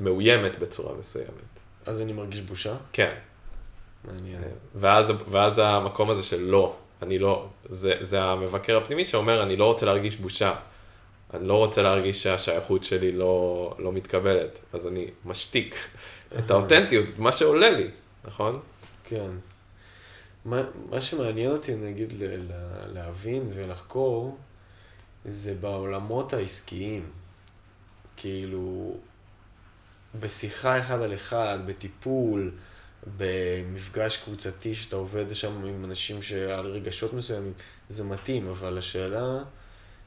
מאוימת בצורה מסוימת. אז אני מרגיש בושה? כן. מעניין. ואז, ואז המקום הזה של לא, אני לא, זה, זה המבקר הפנימי שאומר, אני לא רוצה להרגיש בושה. אני לא רוצה להרגיש שהשייכות שלי לא, לא מתקבלת. אז אני משתיק את האותנטיות, מה שעולה לי, נכון? כן. מה, שמעניין אותי, נגיד, להבין ולחקור, זה בעולמות העסקיים. כאילו, בשיחה אחד על אחד, בטיפול, במפגש קבוצתי שאתה עובד שם עם אנשים שעל רגשות מסוימים, זה מתאים, אבל השאלה,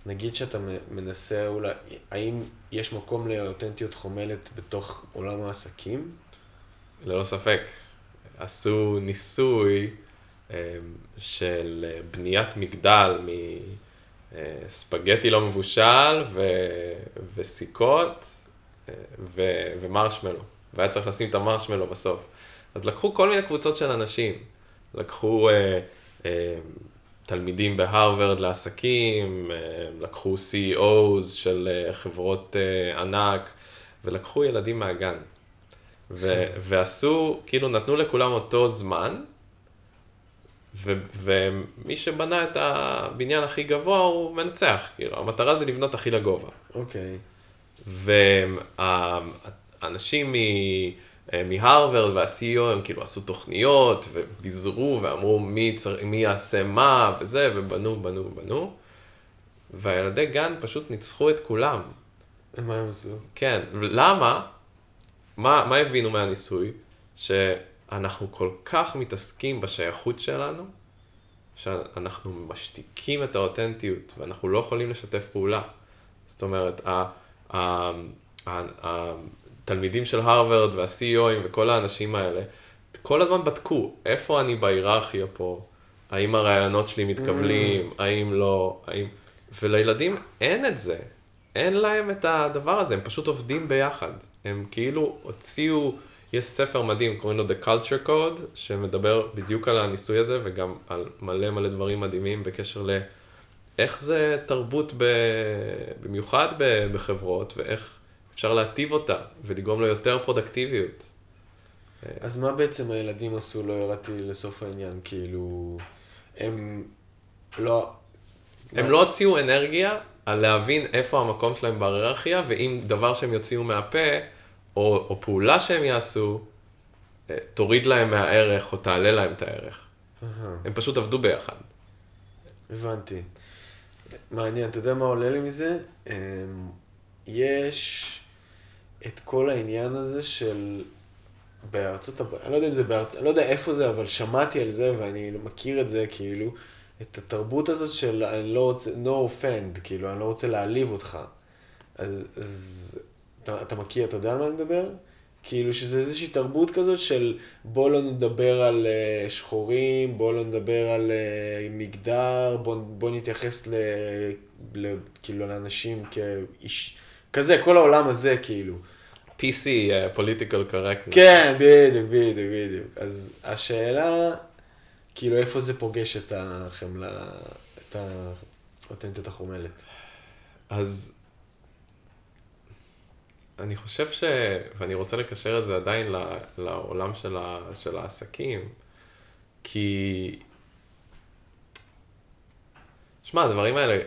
נגיד שאתה מנסה אולי, האם יש מקום לאותנטיות חומלת בתוך עולם העסקים? ללא ספק. עשו ניסוי של בניית מגדל מספגטי לא מבושל ו... וסיכות ו... ומרשמלו, והיה צריך לשים את המרשמלו בסוף. אז לקחו כל מיני קבוצות של אנשים, לקחו אה, אה, תלמידים בהרווארד לעסקים, אה, לקחו CEOs של אה, חברות אה, ענק, ולקחו ילדים מהגן. ו- ועשו, כאילו נתנו לכולם אותו זמן, ומי שבנה את הבניין הכי גבוה הוא מנצח, כאילו, המטרה זה לבנות הכי לגובה. אוקיי. והאנשים מהרווארד וה-CEO הם כאילו עשו תוכניות וביזרו ואמרו מי, צר... מי יעשה מה וזה, ובנו, בנו, בנו. והילדי גן פשוט ניצחו את כולם. מה הם עשו? כן, למה? מה, מה הבינו מהניסוי? שאנחנו כל כך מתעסקים בשייכות שלנו, שאנחנו משתיקים את האותנטיות, ואנחנו לא יכולים לשתף פעולה. זאת אומרת, התלמידים של הרווארד וה-CEOים וכל האנשים האלה, כל הזמן בדקו איפה אני בהיררכיה פה, האם הרעיונות שלי מתקבלים, mm. האם לא, האם... ולילדים אין את זה, אין להם את הדבר הזה, הם פשוט עובדים ביחד. הם כאילו הוציאו, יש ספר מדהים, קוראים לו The Culture Code, שמדבר בדיוק על הניסוי הזה וגם על מלא מלא דברים מדהימים בקשר לאיך זה תרבות ב... במיוחד בחברות, ואיך אפשר להטיב אותה ולגרום לה יותר פרודקטיביות. אז מה בעצם הילדים עשו, לא ירדתי לסוף העניין, כאילו, הם לא... הם. לא הוציאו אנרגיה על להבין איפה המקום שלהם בהיררכיה, ואם דבר שהם יוציאו מהפה, או, או פעולה שהם יעשו, אה, תוריד להם מהערך או תעלה להם את הערך. Uh-huh. הם פשוט עבדו ביחד. הבנתי. מעניין, אתה יודע מה עולה לי מזה? אמ, יש את כל העניין הזה של בארצות הברית, אני לא יודע אם זה בארצות, אני לא יודע איפה זה, אבל שמעתי על זה ואני מכיר את זה, כאילו, את התרבות הזאת של אני לא רוצה, no offend, כאילו, אני לא רוצה להעליב אותך. אז, אז אתה, אתה מכיר, אתה יודע על מה אני מדבר? כאילו שזה איזושהי תרבות כזאת של בוא לא נדבר על uh, שחורים, בוא לא נדבר על uh, מגדר, בוא, בוא נתייחס ל, ל, כאילו לאנשים כאיש, כזה, כל העולם הזה כאילו. PC, uh, political correctness. כן, בדיוק, בדיוק, בדיוק. אז השאלה, כאילו איפה זה פוגש את החמלה, את האותנטיות החומלת? אז אני חושב ש... ואני רוצה לקשר את זה עדיין לעולם של, ה... של העסקים, כי... שמע, הדברים האלה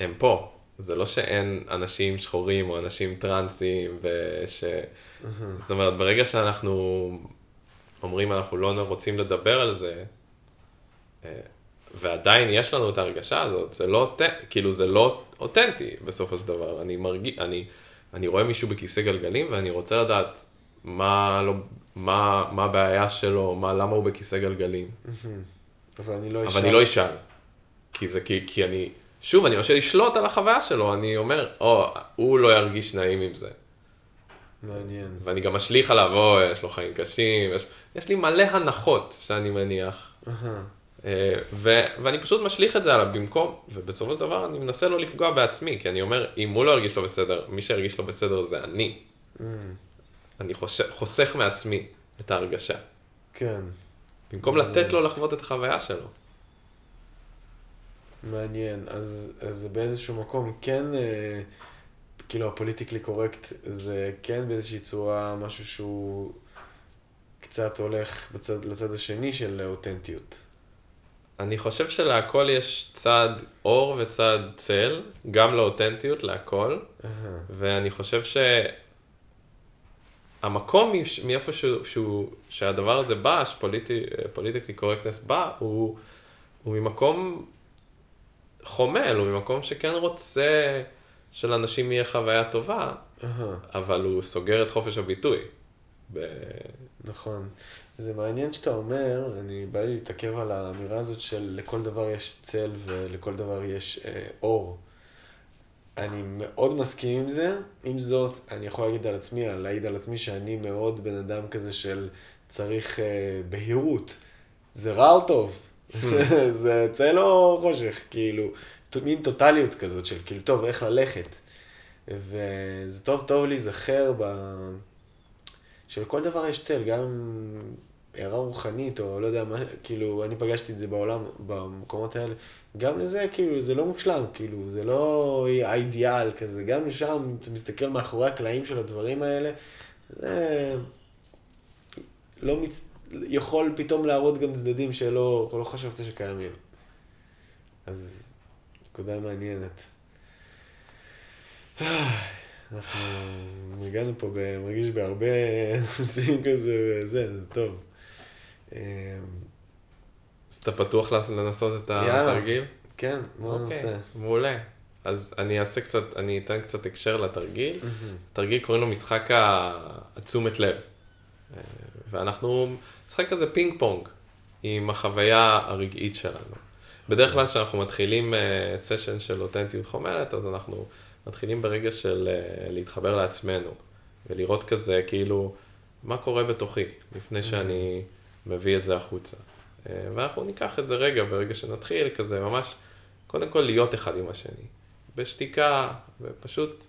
הם פה. זה לא שאין אנשים שחורים או אנשים טרנסים, וש... זאת אומרת, ברגע שאנחנו אומרים אנחנו לא רוצים לדבר על זה, אה, ועדיין יש לנו את ההרגשה הזאת, זה לא, כאילו זה לא אותנטי בסופו של דבר. אני מרגיש, אני... אני רואה מישהו בכיסא גלגלים ואני רוצה לדעת מה, לא, מה, מה הבעיה שלו, מה, למה הוא בכיסא גלגלים. אבל אני לא אשאל. אבל אני לא אשאל. כי זה כי, כי אני, שוב, אני רוצה לשלוט על החוויה שלו, אני אומר, או, הוא לא ירגיש נעים עם זה. מעניין. ואני גם משליך עליו, או, יש לו חיים קשים, יש, יש לי מלא הנחות שאני מניח. Uh-huh. ו- ואני פשוט משליך את זה עליו במקום, ובסופו של דבר אני מנסה לא לפגוע בעצמי, כי אני אומר, אם הוא לא ירגיש לו בסדר, מי שירגיש לו בסדר זה אני. Mm. אני חוש- חוסך מעצמי את ההרגשה. כן. במקום מעניין. לתת לו לחוות את החוויה שלו. מעניין, אז, אז באיזשהו מקום כן, אה, כאילו הפוליטיקלי קורקט זה כן באיזושהי צורה משהו שהוא קצת הולך בצד, לצד השני של אותנטיות. אני חושב שלהכל יש צד אור וצד צל, גם לאותנטיות, להכל. Uh-huh. ואני חושב שהמקום מאיפה שהוא, שהוא, שהדבר הזה בא, שפוליטיקלי קורקטנס בא, הוא, הוא ממקום חומל, הוא ממקום שכן רוצה שלאנשים יהיה חוויה טובה, uh-huh. אבל הוא סוגר את חופש הביטוי. ב... נכון. זה מעניין שאתה אומר, אני בא לי להתעכב על האמירה הזאת של לכל דבר יש צל ולכל דבר יש אה, אור. אני מאוד מסכים עם זה, עם זאת, אני יכול להגיד על עצמי, להעיד על עצמי שאני מאוד בן אדם כזה של צריך אה, בהירות. זה רע או טוב? זה יוצא לו חושך, כאילו, מין טוטליות כזאת של כאילו, טוב, איך ללכת. וזה טוב טוב להיזכר ב... שלכל דבר יש צל, גם הערה רוחנית, או לא יודע מה, כאילו, אני פגשתי את זה בעולם, במקומות האלה. גם לזה, כאילו, זה לא מושלם, כאילו, זה לא האידיאל כזה. גם לשם, אתה מסתכל מאחורי הקלעים של הדברים האלה, זה לא מצ... יכול פתאום להראות גם צדדים שלא לא חשבת שקיימים. אז נקודה מעניינת. אנחנו הגענו פה, מרגיש בהרבה נושאים כזה, וזה, זה טוב. אמ, אז אתה פתוח לנסות את התרגיל? כן, בוא אוקיי, ננסה. מעולה. אז אני אעשה קצת, אני אתן קצת הקשר לתרגיל. תרגיל קוראים לו משחק התשומת לב. אה, ואנחנו, משחק כזה פינג פונג עם החוויה הרגעית שלנו. בדרך כלל כשאנחנו מתחילים סשן אה, של אותנטיות חומלת, אז אנחנו מתחילים ברגע של אה, להתחבר לעצמנו, ולראות כזה כאילו, מה קורה בתוכי, לפני שאני מביא את זה החוצה. ואנחנו ניקח איזה רגע, ברגע שנתחיל, כזה ממש, קודם כל להיות אחד עם השני. בשתיקה, ופשוט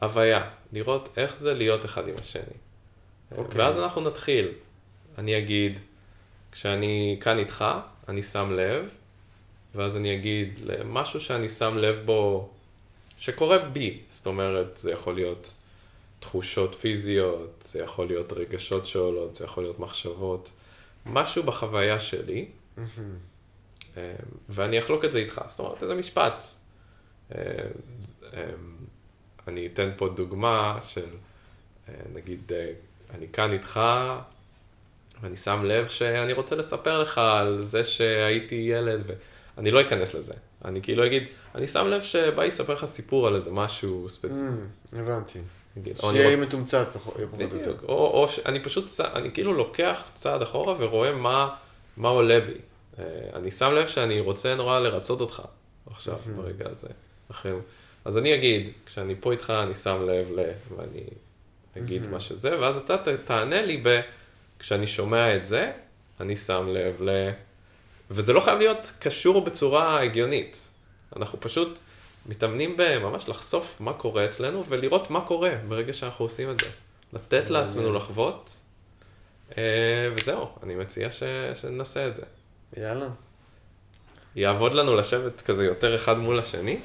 הוויה, לראות איך זה להיות אחד עם השני. Okay. אוקיי. ואז אנחנו נתחיל. אני אגיד, כשאני כאן איתך, אני שם לב, ואז אני אגיד למשהו שאני שם לב בו, שקורה בי. זאת אומרת, זה יכול להיות תחושות פיזיות, זה יכול להיות רגשות שעולות, זה יכול להיות מחשבות. משהו בחוויה שלי, mm-hmm. ואני אחלוק את זה איתך. זאת אומרת, איזה משפט. אה, אה, אני אתן פה דוגמה של, נגיד, אני כאן איתך, ואני שם לב שאני רוצה לספר לך על זה שהייתי ילד, ואני לא אכנס לזה. אני כאילו אגיד, אני שם לב שבא יספר לך סיפור על איזה משהו ספציפי. Mm, הבנתי. שיהיה מתומצת פחות או יותר. או שאני פשוט, אני כאילו לוקח צעד אחורה ורואה מה, מה עולה בי. אה, אני שם לב שאני רוצה נורא לרצות אותך עכשיו, mm-hmm. ברגע הזה. אחרי... אז אני אגיד, כשאני פה איתך, אני שם לב ל... ואני אגיד mm-hmm. מה שזה, ואז אתה תענה לי ב... כשאני שומע את זה, אני שם לב ל... וזה לא חייב להיות קשור בצורה הגיונית. אנחנו פשוט מתאמנים בממש לחשוף מה קורה אצלנו ולראות מה קורה ברגע שאנחנו עושים את זה. לתת לעצמנו לחוות, אה, וזהו, אני מציע ש... שננסה את זה. יאללה. יעבוד לנו לשבת כזה יותר אחד מול השני.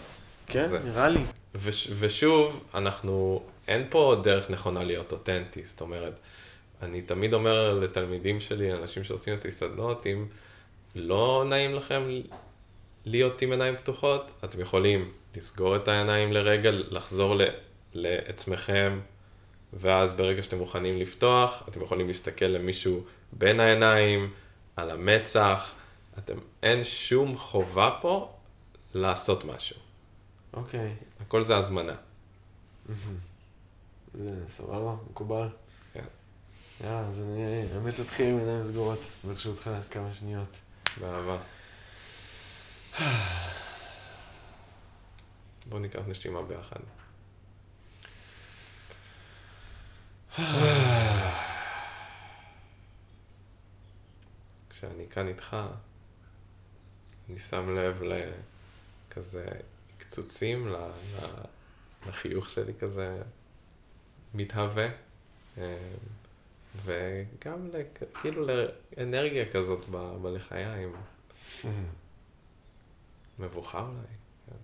כן, זה. נראה לי. וש... ושוב, אנחנו, אין פה דרך נכונה להיות אותנטי, זאת אומרת, אני תמיד אומר לתלמידים שלי, אנשים שעושים אצלי סדנות, אם לא נעים לכם להיות עם עיניים פתוחות, אתם יכולים לסגור את העיניים לרגע, לחזור לעצמכם, ואז ברגע שאתם מוכנים לפתוח, אתם יכולים להסתכל למישהו בין העיניים, על המצח, אתם, אין שום חובה פה לעשות משהו. אוקיי. Okay. הכל זה הזמנה. זה סבבה, מקובל. יאללה, אז אני באמת אתחיל עם עיניים סגורות, ברשותך, כמה שניות. באהבה. בוא ניקח נשימה ביחד. כשאני כאן איתך, אני שם לב לכזה קצוצים, לחיוך שלי כזה מתהווה. וגם כאילו לאנרגיה כזאת בלחיים. מבוכה אולי. כן.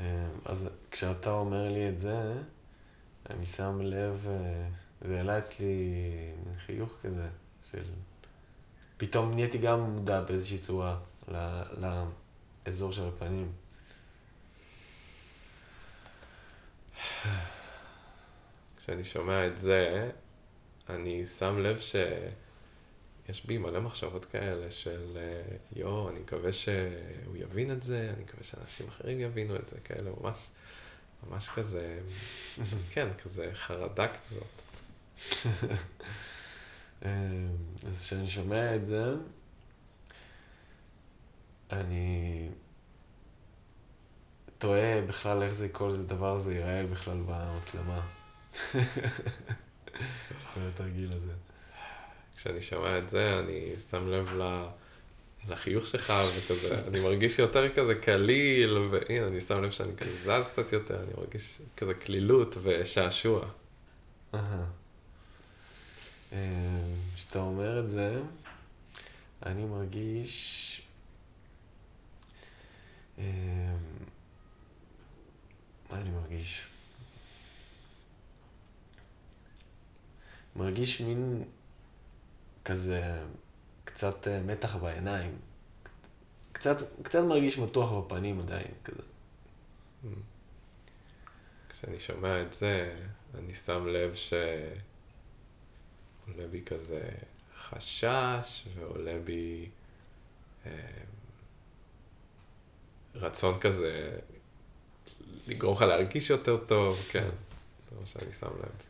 אמ, אז כשאתה אומר לי את זה, אני שם לב, אה, זה העלה אצלי חיוך כזה, של... פתאום נהייתי גם מודע באיזושהי צורה לאזור של הפנים. כשאני שומע את זה, אני שם לב שיש בי מלא מחשבות כאלה של יואו, אני מקווה שהוא יבין את זה, אני מקווה שאנשים אחרים יבינו את זה, כאלה ממש, ממש כזה, כן, כזה חרדה כזאת. אז כשאני שומע את זה, אני תוהה בכלל איך זה, כל זה דבר הזה ייראה בכלל במצלמה. כל התרגיל הזה. כשאני שומע את זה, אני שם לב לחיוך שלך וכזה, אני מרגיש יותר כזה קליל, והנה, אני שם לב שאני כזה זז קצת יותר, אני מרגיש כזה קלילות ושעשוע. אה, כשאתה אומר את זה, אני מרגיש... אה, מה אני מרגיש? מרגיש מין כזה קצת אה, מתח בעיניים. קצת, קצת מרגיש מתוח בפנים עדיין, כזה. כשאני שומע את זה, אני שם לב שעולה בי כזה חשש, ועולה בי אה, רצון כזה לגרום לך להרגיש יותר טוב, כן, זה מה שאני שם לב.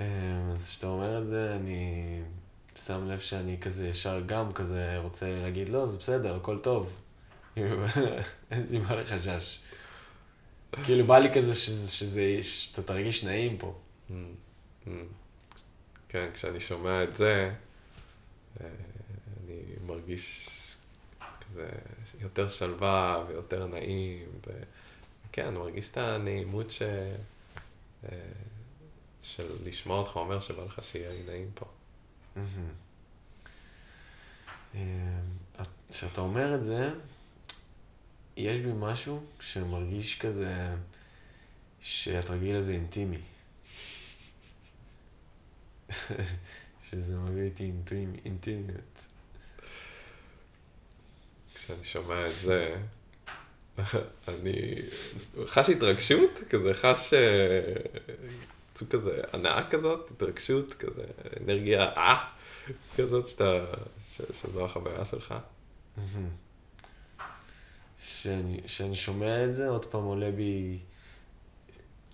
אה, אז כשאתה אומר את זה, אני שם לב שאני כזה ישר גם כזה רוצה להגיד, לא, זה בסדר, הכל טוב. כאילו, אין סיבה לחשש. כאילו, בא לי כזה שזה, שאתה תרגיש נעים פה. Mm, mm. כן, כשאני שומע את זה, אה, אני מרגיש כזה יותר שלווה ויותר נעים, וכן, אני מרגיש את הנעימות ש... של לשמוע אותך אומר שבא לך שיהיה לי נעים פה. אה, כשאתה אומר את זה, יש בי משהו שמרגיש כזה שהתרגיל הזה אינטימי. שזה מביא איתי אינטימ- אינטימיות. כשאני שומע את זה, אני חש התרגשות, כזה חש אה, סוג כזה הנאה כזאת, התרגשות, כזה אנרגיה אה, כזאת שאתה, ש, שזו החוויה שלך. מהמם. כשאני, כשאני שומע את זה, עוד פעם עולה בי,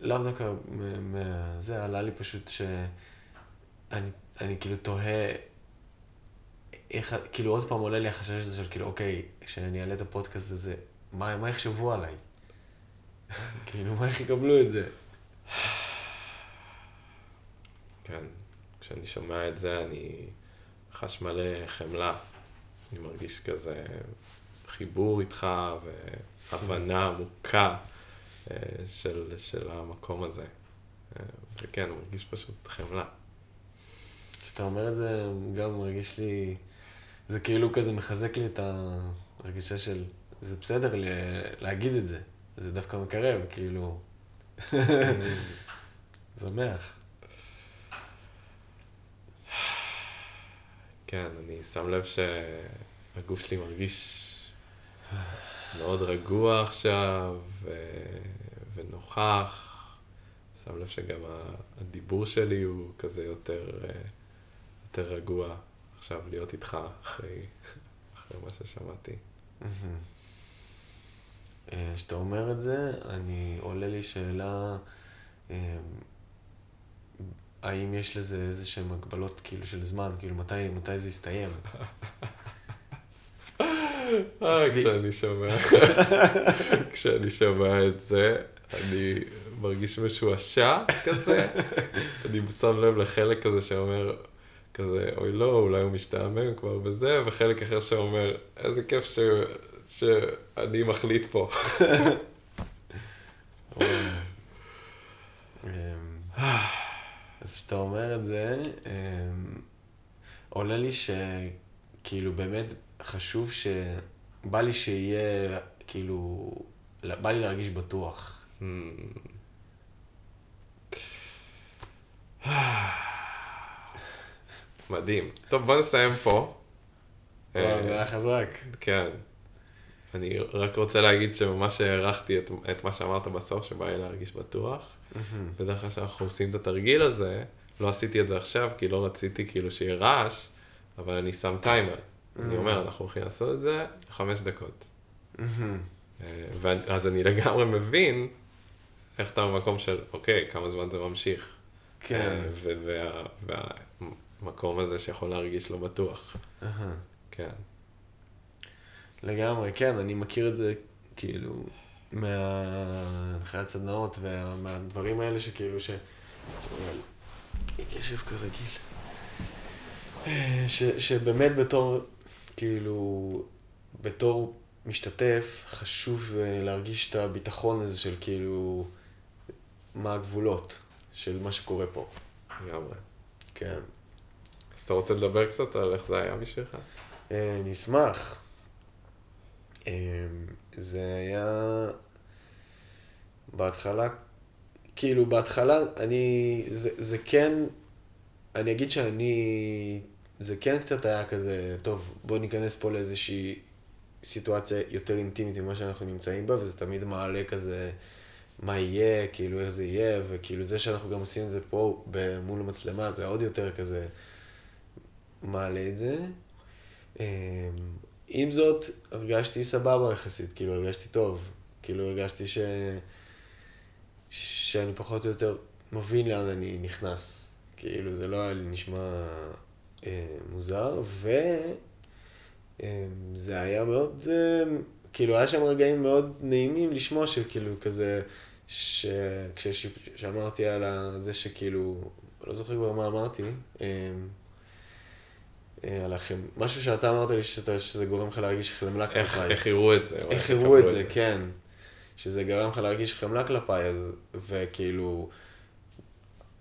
לאו דווקא מ- מה... זה עלה לי פשוט שאני אני כאילו תוהה, איך, כאילו עוד פעם עולה לי החשש הזה של כאילו, אוקיי, כשאני אעלה את הפודקאסט הזה, מה, מה יחשבו עליי? כאילו, מה איך יקבלו את זה? כן, כשאני שומע את זה אני חש מלא חמלה. אני מרגיש כזה חיבור איתך והבנה עמוקה אה, של, של המקום הזה. אה, וכן, הוא מרגיש פשוט חמלה. כשאתה אומר את זה, גם מרגיש לי, זה כאילו כזה מחזק לי את הרגשה של, זה בסדר לי להגיד את זה, זה דווקא מקרב, כאילו, שמח. כן, אני שם לב שהגוף שלי מרגיש מאוד רגוע עכשיו ו- ונוכח. שם לב שגם הדיבור שלי הוא כזה יותר, יותר רגוע עכשיו להיות איתך אחרי, אחרי מה ששמעתי. מהמם. אה, כשאתה אומר את זה, אני, עולה לי שאלה, אה, האם יש לזה איזה שהן הגבלות כאילו של זמן, כאילו מתי, מתי זה יסתיים? אה, כשאני שומע, כשאני שומע את זה, אני מרגיש משועשע כזה, אני שם לב לחלק כזה שאומר, כזה, אוי לא, אולי הוא משתעמם כבר בזה, וחלק אחר שאומר, איזה כיף ש... שאני מחליט פה. אז כשאתה אומר את זה, אמ, עולה לי שכאילו באמת חשוב ש... בא לי שיהיה, כאילו, בא לי להרגיש בטוח. Hmm. מדהים. טוב, בוא נסיים פה. וואו, אה, זה היה חזק. כן. אני רק רוצה להגיד שממש הערכתי את, את מה שאמרת בסוף, שבא לי להרגיש בטוח. בדרך כלל כשאנחנו עושים את התרגיל הזה, לא עשיתי את זה עכשיו, כי לא רציתי כאילו שיהיה רעש, אבל אני שם טיימר. אני אומר, אנחנו הולכים לעשות את זה חמש דקות. אה, ואז אני לגמרי מבין איך אתה במקום של, אוקיי, כמה זמן זה ממשיך. כן. אה, והמקום הזה שיכול להרגיש לא בטוח. כן. לגמרי, כן, אני מכיר את זה, כאילו, מהנחיית סדנאות ומהדברים האלה שכאילו ש... התיישב כרגיל. ש, שבאמת בתור, כאילו, בתור משתתף, חשוב אה, להרגיש את הביטחון הזה של כאילו, מה הגבולות של מה שקורה פה. לגמרי. כן. אז אתה רוצה לדבר קצת על איך זה היה בשבילך? אה, אני אשמח. אה, זה היה... בהתחלה, כאילו בהתחלה אני, זה, זה כן, אני אגיד שאני, זה כן קצת היה כזה, טוב, בוא ניכנס פה לאיזושהי סיטואציה יותר אינטימית ממה שאנחנו נמצאים בה, וזה תמיד מעלה כזה, מה יהיה, כאילו איך זה יהיה, וכאילו זה שאנחנו גם עושים את זה פה מול המצלמה, זה עוד יותר כזה מעלה את זה. עם זאת, הרגשתי סבבה יחסית, כאילו הרגשתי טוב, כאילו הרגשתי ש... שאני פחות או יותר מבין לאן אני נכנס. כאילו, זה לא היה לי נשמע אה, מוזר, וזה אה, היה מאוד, אה, כאילו, היה שם רגעים מאוד נעימים לשמוע שכאילו כזה, כשאמרתי על זה שכאילו, לא זוכר כבר מה אמרתי, אה, אה, עליכם, משהו שאתה אמרת לי שאתה, שזה גורם לך להרגיש חמלה כלפיי. איך יראו את זה. איך יראו את זה, כן. שזה גרם לך להרגיש חמלה כלפיי, אז, וכאילו,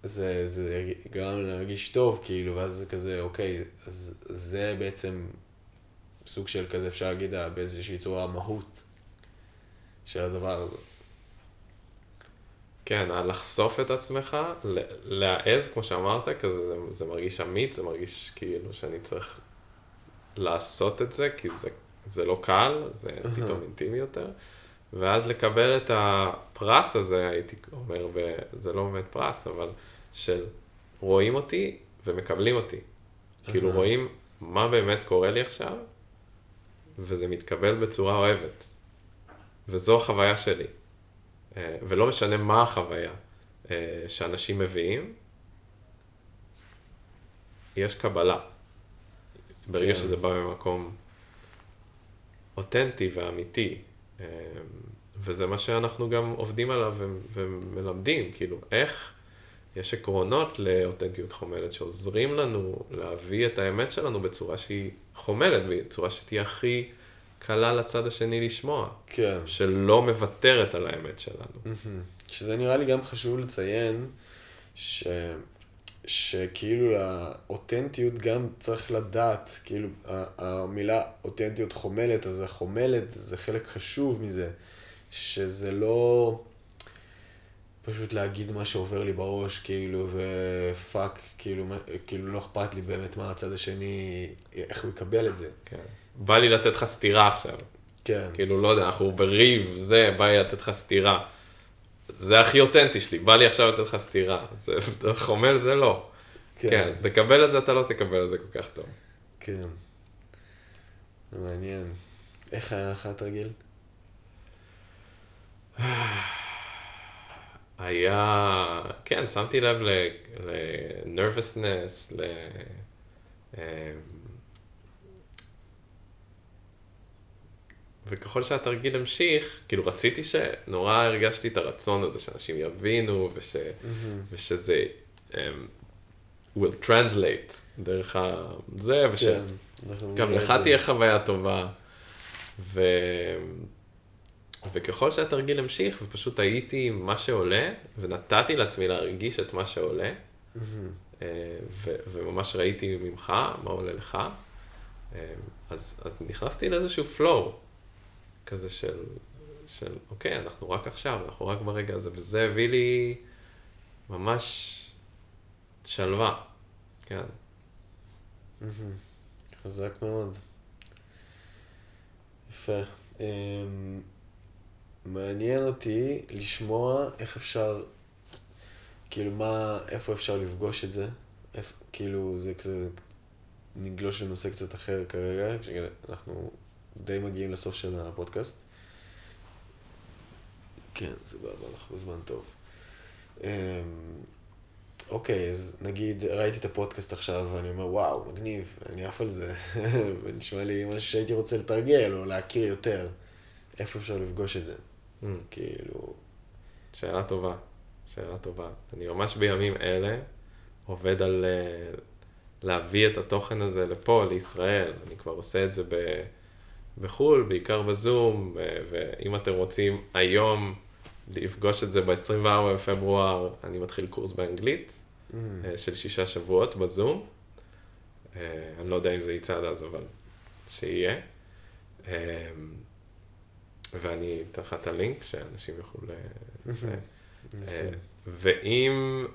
זה, זה גרם לי להרגיש טוב, כאילו, ואז זה כזה, אוקיי, אז זה בעצם סוג של כזה, אפשר להגיד, באיזושהי צורה המהות של הדבר הזה. כן, לחשוף את עצמך, להעז, כמו שאמרת, כזה, זה, זה מרגיש אמיץ, זה מרגיש כאילו שאני צריך לעשות את זה, כי זה, זה לא קל, זה פתאום אינטימי יותר. ואז לקבל את הפרס הזה, הייתי אומר, זה לא באמת פרס, אבל של רואים אותי ומקבלים אותי. כאילו רואים מה באמת קורה לי עכשיו, וזה מתקבל בצורה אוהבת. וזו החוויה שלי. אה, ולא משנה מה החוויה אה, שאנשים מביאים, יש קבלה. ברגע כן. שזה בא ממקום אותנטי ואמיתי. אה, וזה מה שאנחנו גם עובדים עליו ומלמדים, כאילו, איך יש עקרונות לאותנטיות חומלת שעוזרים לנו להביא את האמת שלנו בצורה שהיא חומלת, בצורה שתהיה הכי קלה לצד השני לשמוע. כן. שלא מוותרת על האמת שלנו. שזה נראה לי גם חשוב לציין, ש... שכאילו האותנטיות גם צריך לדעת, כאילו המילה אותנטיות חומלת, אז החומלת זה חלק חשוב מזה, שזה לא פשוט להגיד מה שעובר לי בראש, כאילו, ופאק, כאילו, כאילו לא אכפת לי באמת מה הצד השני, איך הוא יקבל את זה. כן. בא לי לתת לך סטירה עכשיו. כן. כאילו, לא יודע, אנחנו בריב, זה, בא לי לתת לך סטירה. זה הכי אותנטי שלי, בא לי עכשיו לתת לך סטירה. זה חומל זה לא. כן. כן, תקבל את זה, אתה לא תקבל את זה כל כך טוב. כן. מעניין. איך היה לך התרגיל? היה, כן, שמתי לב ל-nervousness, ל... וככל שהתרגיל המשיך, כאילו רציתי שנורא הרגשתי את הרצון הזה, שאנשים יבינו, וש, mm-hmm. ושזה um, will translate דרך זה, ושגם כן, לך תהיה חוויה טובה. ו... וככל שהתרגיל המשיך, ופשוט הייתי עם מה שעולה, ונתתי לעצמי להרגיש את מה שעולה, mm-hmm. ו- וממש ראיתי ממך מה עולה לך, אה, אז, אז נכנסתי לאיזשהו flow, כזה של, של, אוקיי, אנחנו רק עכשיו, אנחנו רק ברגע הזה, וזה הביא לי ממש שלווה, כן. חזק מאוד. יפה. אמ, מעניין אותי לשמוע איך אפשר, כאילו מה, איפה אפשר לפגוש את זה, איפ, כאילו זה כזה, נגלוש לנושא קצת אחר כרגע, כשאנחנו די מגיעים לסוף של הפודקאסט. כן, זה בעבר, אנחנו בזמן טוב. אמ, אוקיי, אז נגיד, ראיתי את הפודקאסט עכשיו, ואני אומר, וואו, מגניב, אני עף על זה. ונשמע לי משהו שהייתי רוצה לתרגל, או להכיר יותר. איפה אפשר לפגוש את זה? Mm. כאילו... שאלה טובה, שאלה טובה. אני ממש בימים אלה עובד על uh, להביא את התוכן הזה לפה, לישראל. אני כבר עושה את זה ב, בחו"ל, בעיקר בזום, ו- ואם אתם רוצים היום לפגוש את זה ב-24 בפברואר, אני מתחיל קורס באנגלית אה, של שישה שבועות בזום. אה, אני לא יודע אם זה יצא עד אז, אבל שיהיה. אה, ואני אתן לך את הלינק שאנשים יוכלו. אה, ואם...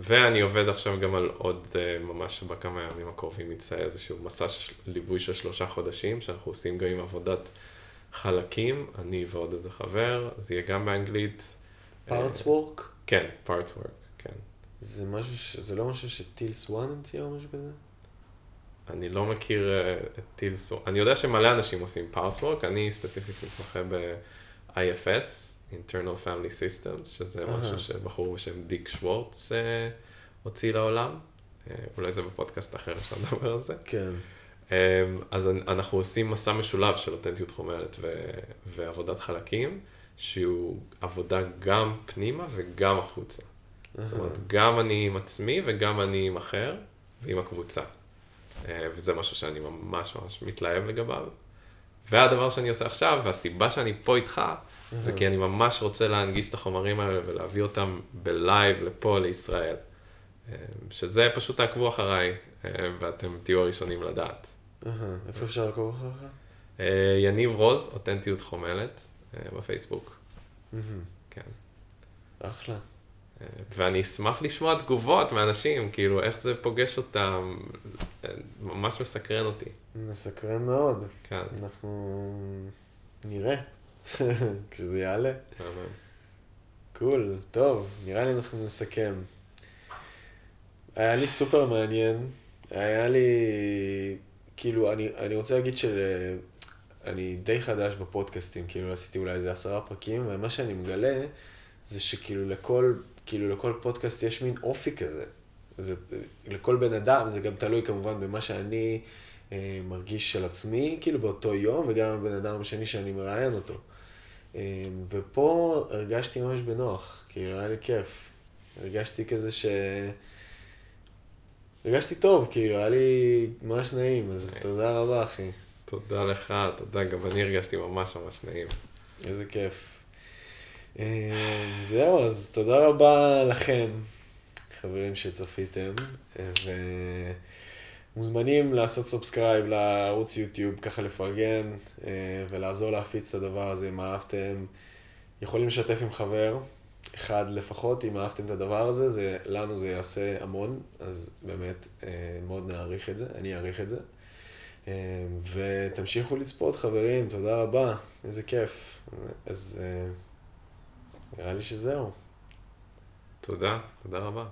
ואני עובד עכשיו גם על עוד, אה, ממש בכמה ימים הקרובים יצא איזשהו מסע של ליווי של שלושה חודשים, שאנחנו עושים גם עם עבודת חלקים, אני ועוד איזה חבר, זה יהיה גם באנגלית. פארטס אה, וורק? כן, parts work, כן. זה משהו, ש- זה לא משהו שטילס וואן המציאה או משהו כזה? אני לא מכיר אה, את טילסו, אני יודע שמלא אנשים עושים parts work, אני ספציפית מתמחה ב-IFS, internal family systems, שזה אהה. משהו שבחור בשם דיק שוורץ אה, הוציא לעולם. אה, אולי זה בפודקאסט אחר אפשר לדבר על זה. כן. אמ, אז אנ- אנחנו עושים מסע משולב של אותנטיות חומרת ו- ועבודת חלקים, שהוא עבודה גם פנימה וגם החוצה. זאת אומרת, גם אני עם עצמי וגם אני עם אחר ועם הקבוצה. אה, וזה משהו שאני ממש ממש מתלהב לגביו. והדבר שאני עושה עכשיו, והסיבה שאני פה איתך, זה כי אני ממש רוצה להנגיש את החומרים האלה ולהביא אותם בלייב לפה, לישראל. אה, שזה פשוט תעקבו אחריי, אה, ואתם תהיו הראשונים לדעת. אהה, איפה אפשר לעקוב אחריך? אה, יניב רוז, אותנטיות חומלת, אה, בפייסבוק. מהמם. כן. אחלה. ואני אשמח לשמוע תגובות מאנשים, כאילו, איך זה פוגש אותם, ממש מסקרן אותי. מסקרן מאוד. כן, אנחנו נראה כשזה יעלה. מהמם. קול, טוב, נראה לי אנחנו נסכם. היה לי סופר מעניין, היה לי, כאילו, אני, אני רוצה להגיד שאני די חדש בפודקאסטים, כאילו עשיתי אולי איזה עשרה פרקים, ומה שאני מגלה זה שכאילו לכל, כאילו לכל פודקאסט יש מין אופי כזה. זה, לכל בן אדם, זה גם תלוי כמובן במה שאני אה, מרגיש של עצמי, כאילו באותו יום, וגם הבן אדם השני שאני מראיין אותו. אה, ופה הרגשתי ממש בנוח, כאילו היה לי כיף. הרגשתי כזה ש... הרגשתי טוב, כאילו, היה לי ממש נעים, אז Nice. תודה רבה, אחי. תודה לך, תודה, גם אני הרגשתי ממש ממש נעים. איזה כיף. אה, זהו, אז תודה רבה לכם, חברים שצפיתם, ומוזמנים לעשות subscribe לערוץ יוטיוב, ככה לפרגן, אה, ולעזור להפיץ את הדבר הזה אם אהבתם. יכולים לשתף עם חבר, אחד לפחות, אם אהבתם את הדבר הזה, זה, לנו זה יעשה המון, אז באמת אה, מאוד נעריך את זה, אני אעריך את זה. ותמשיכו לצפות, חברים, תודה רבה, איזה כיף. אז נראה לי שזהו. תודה, תודה רבה.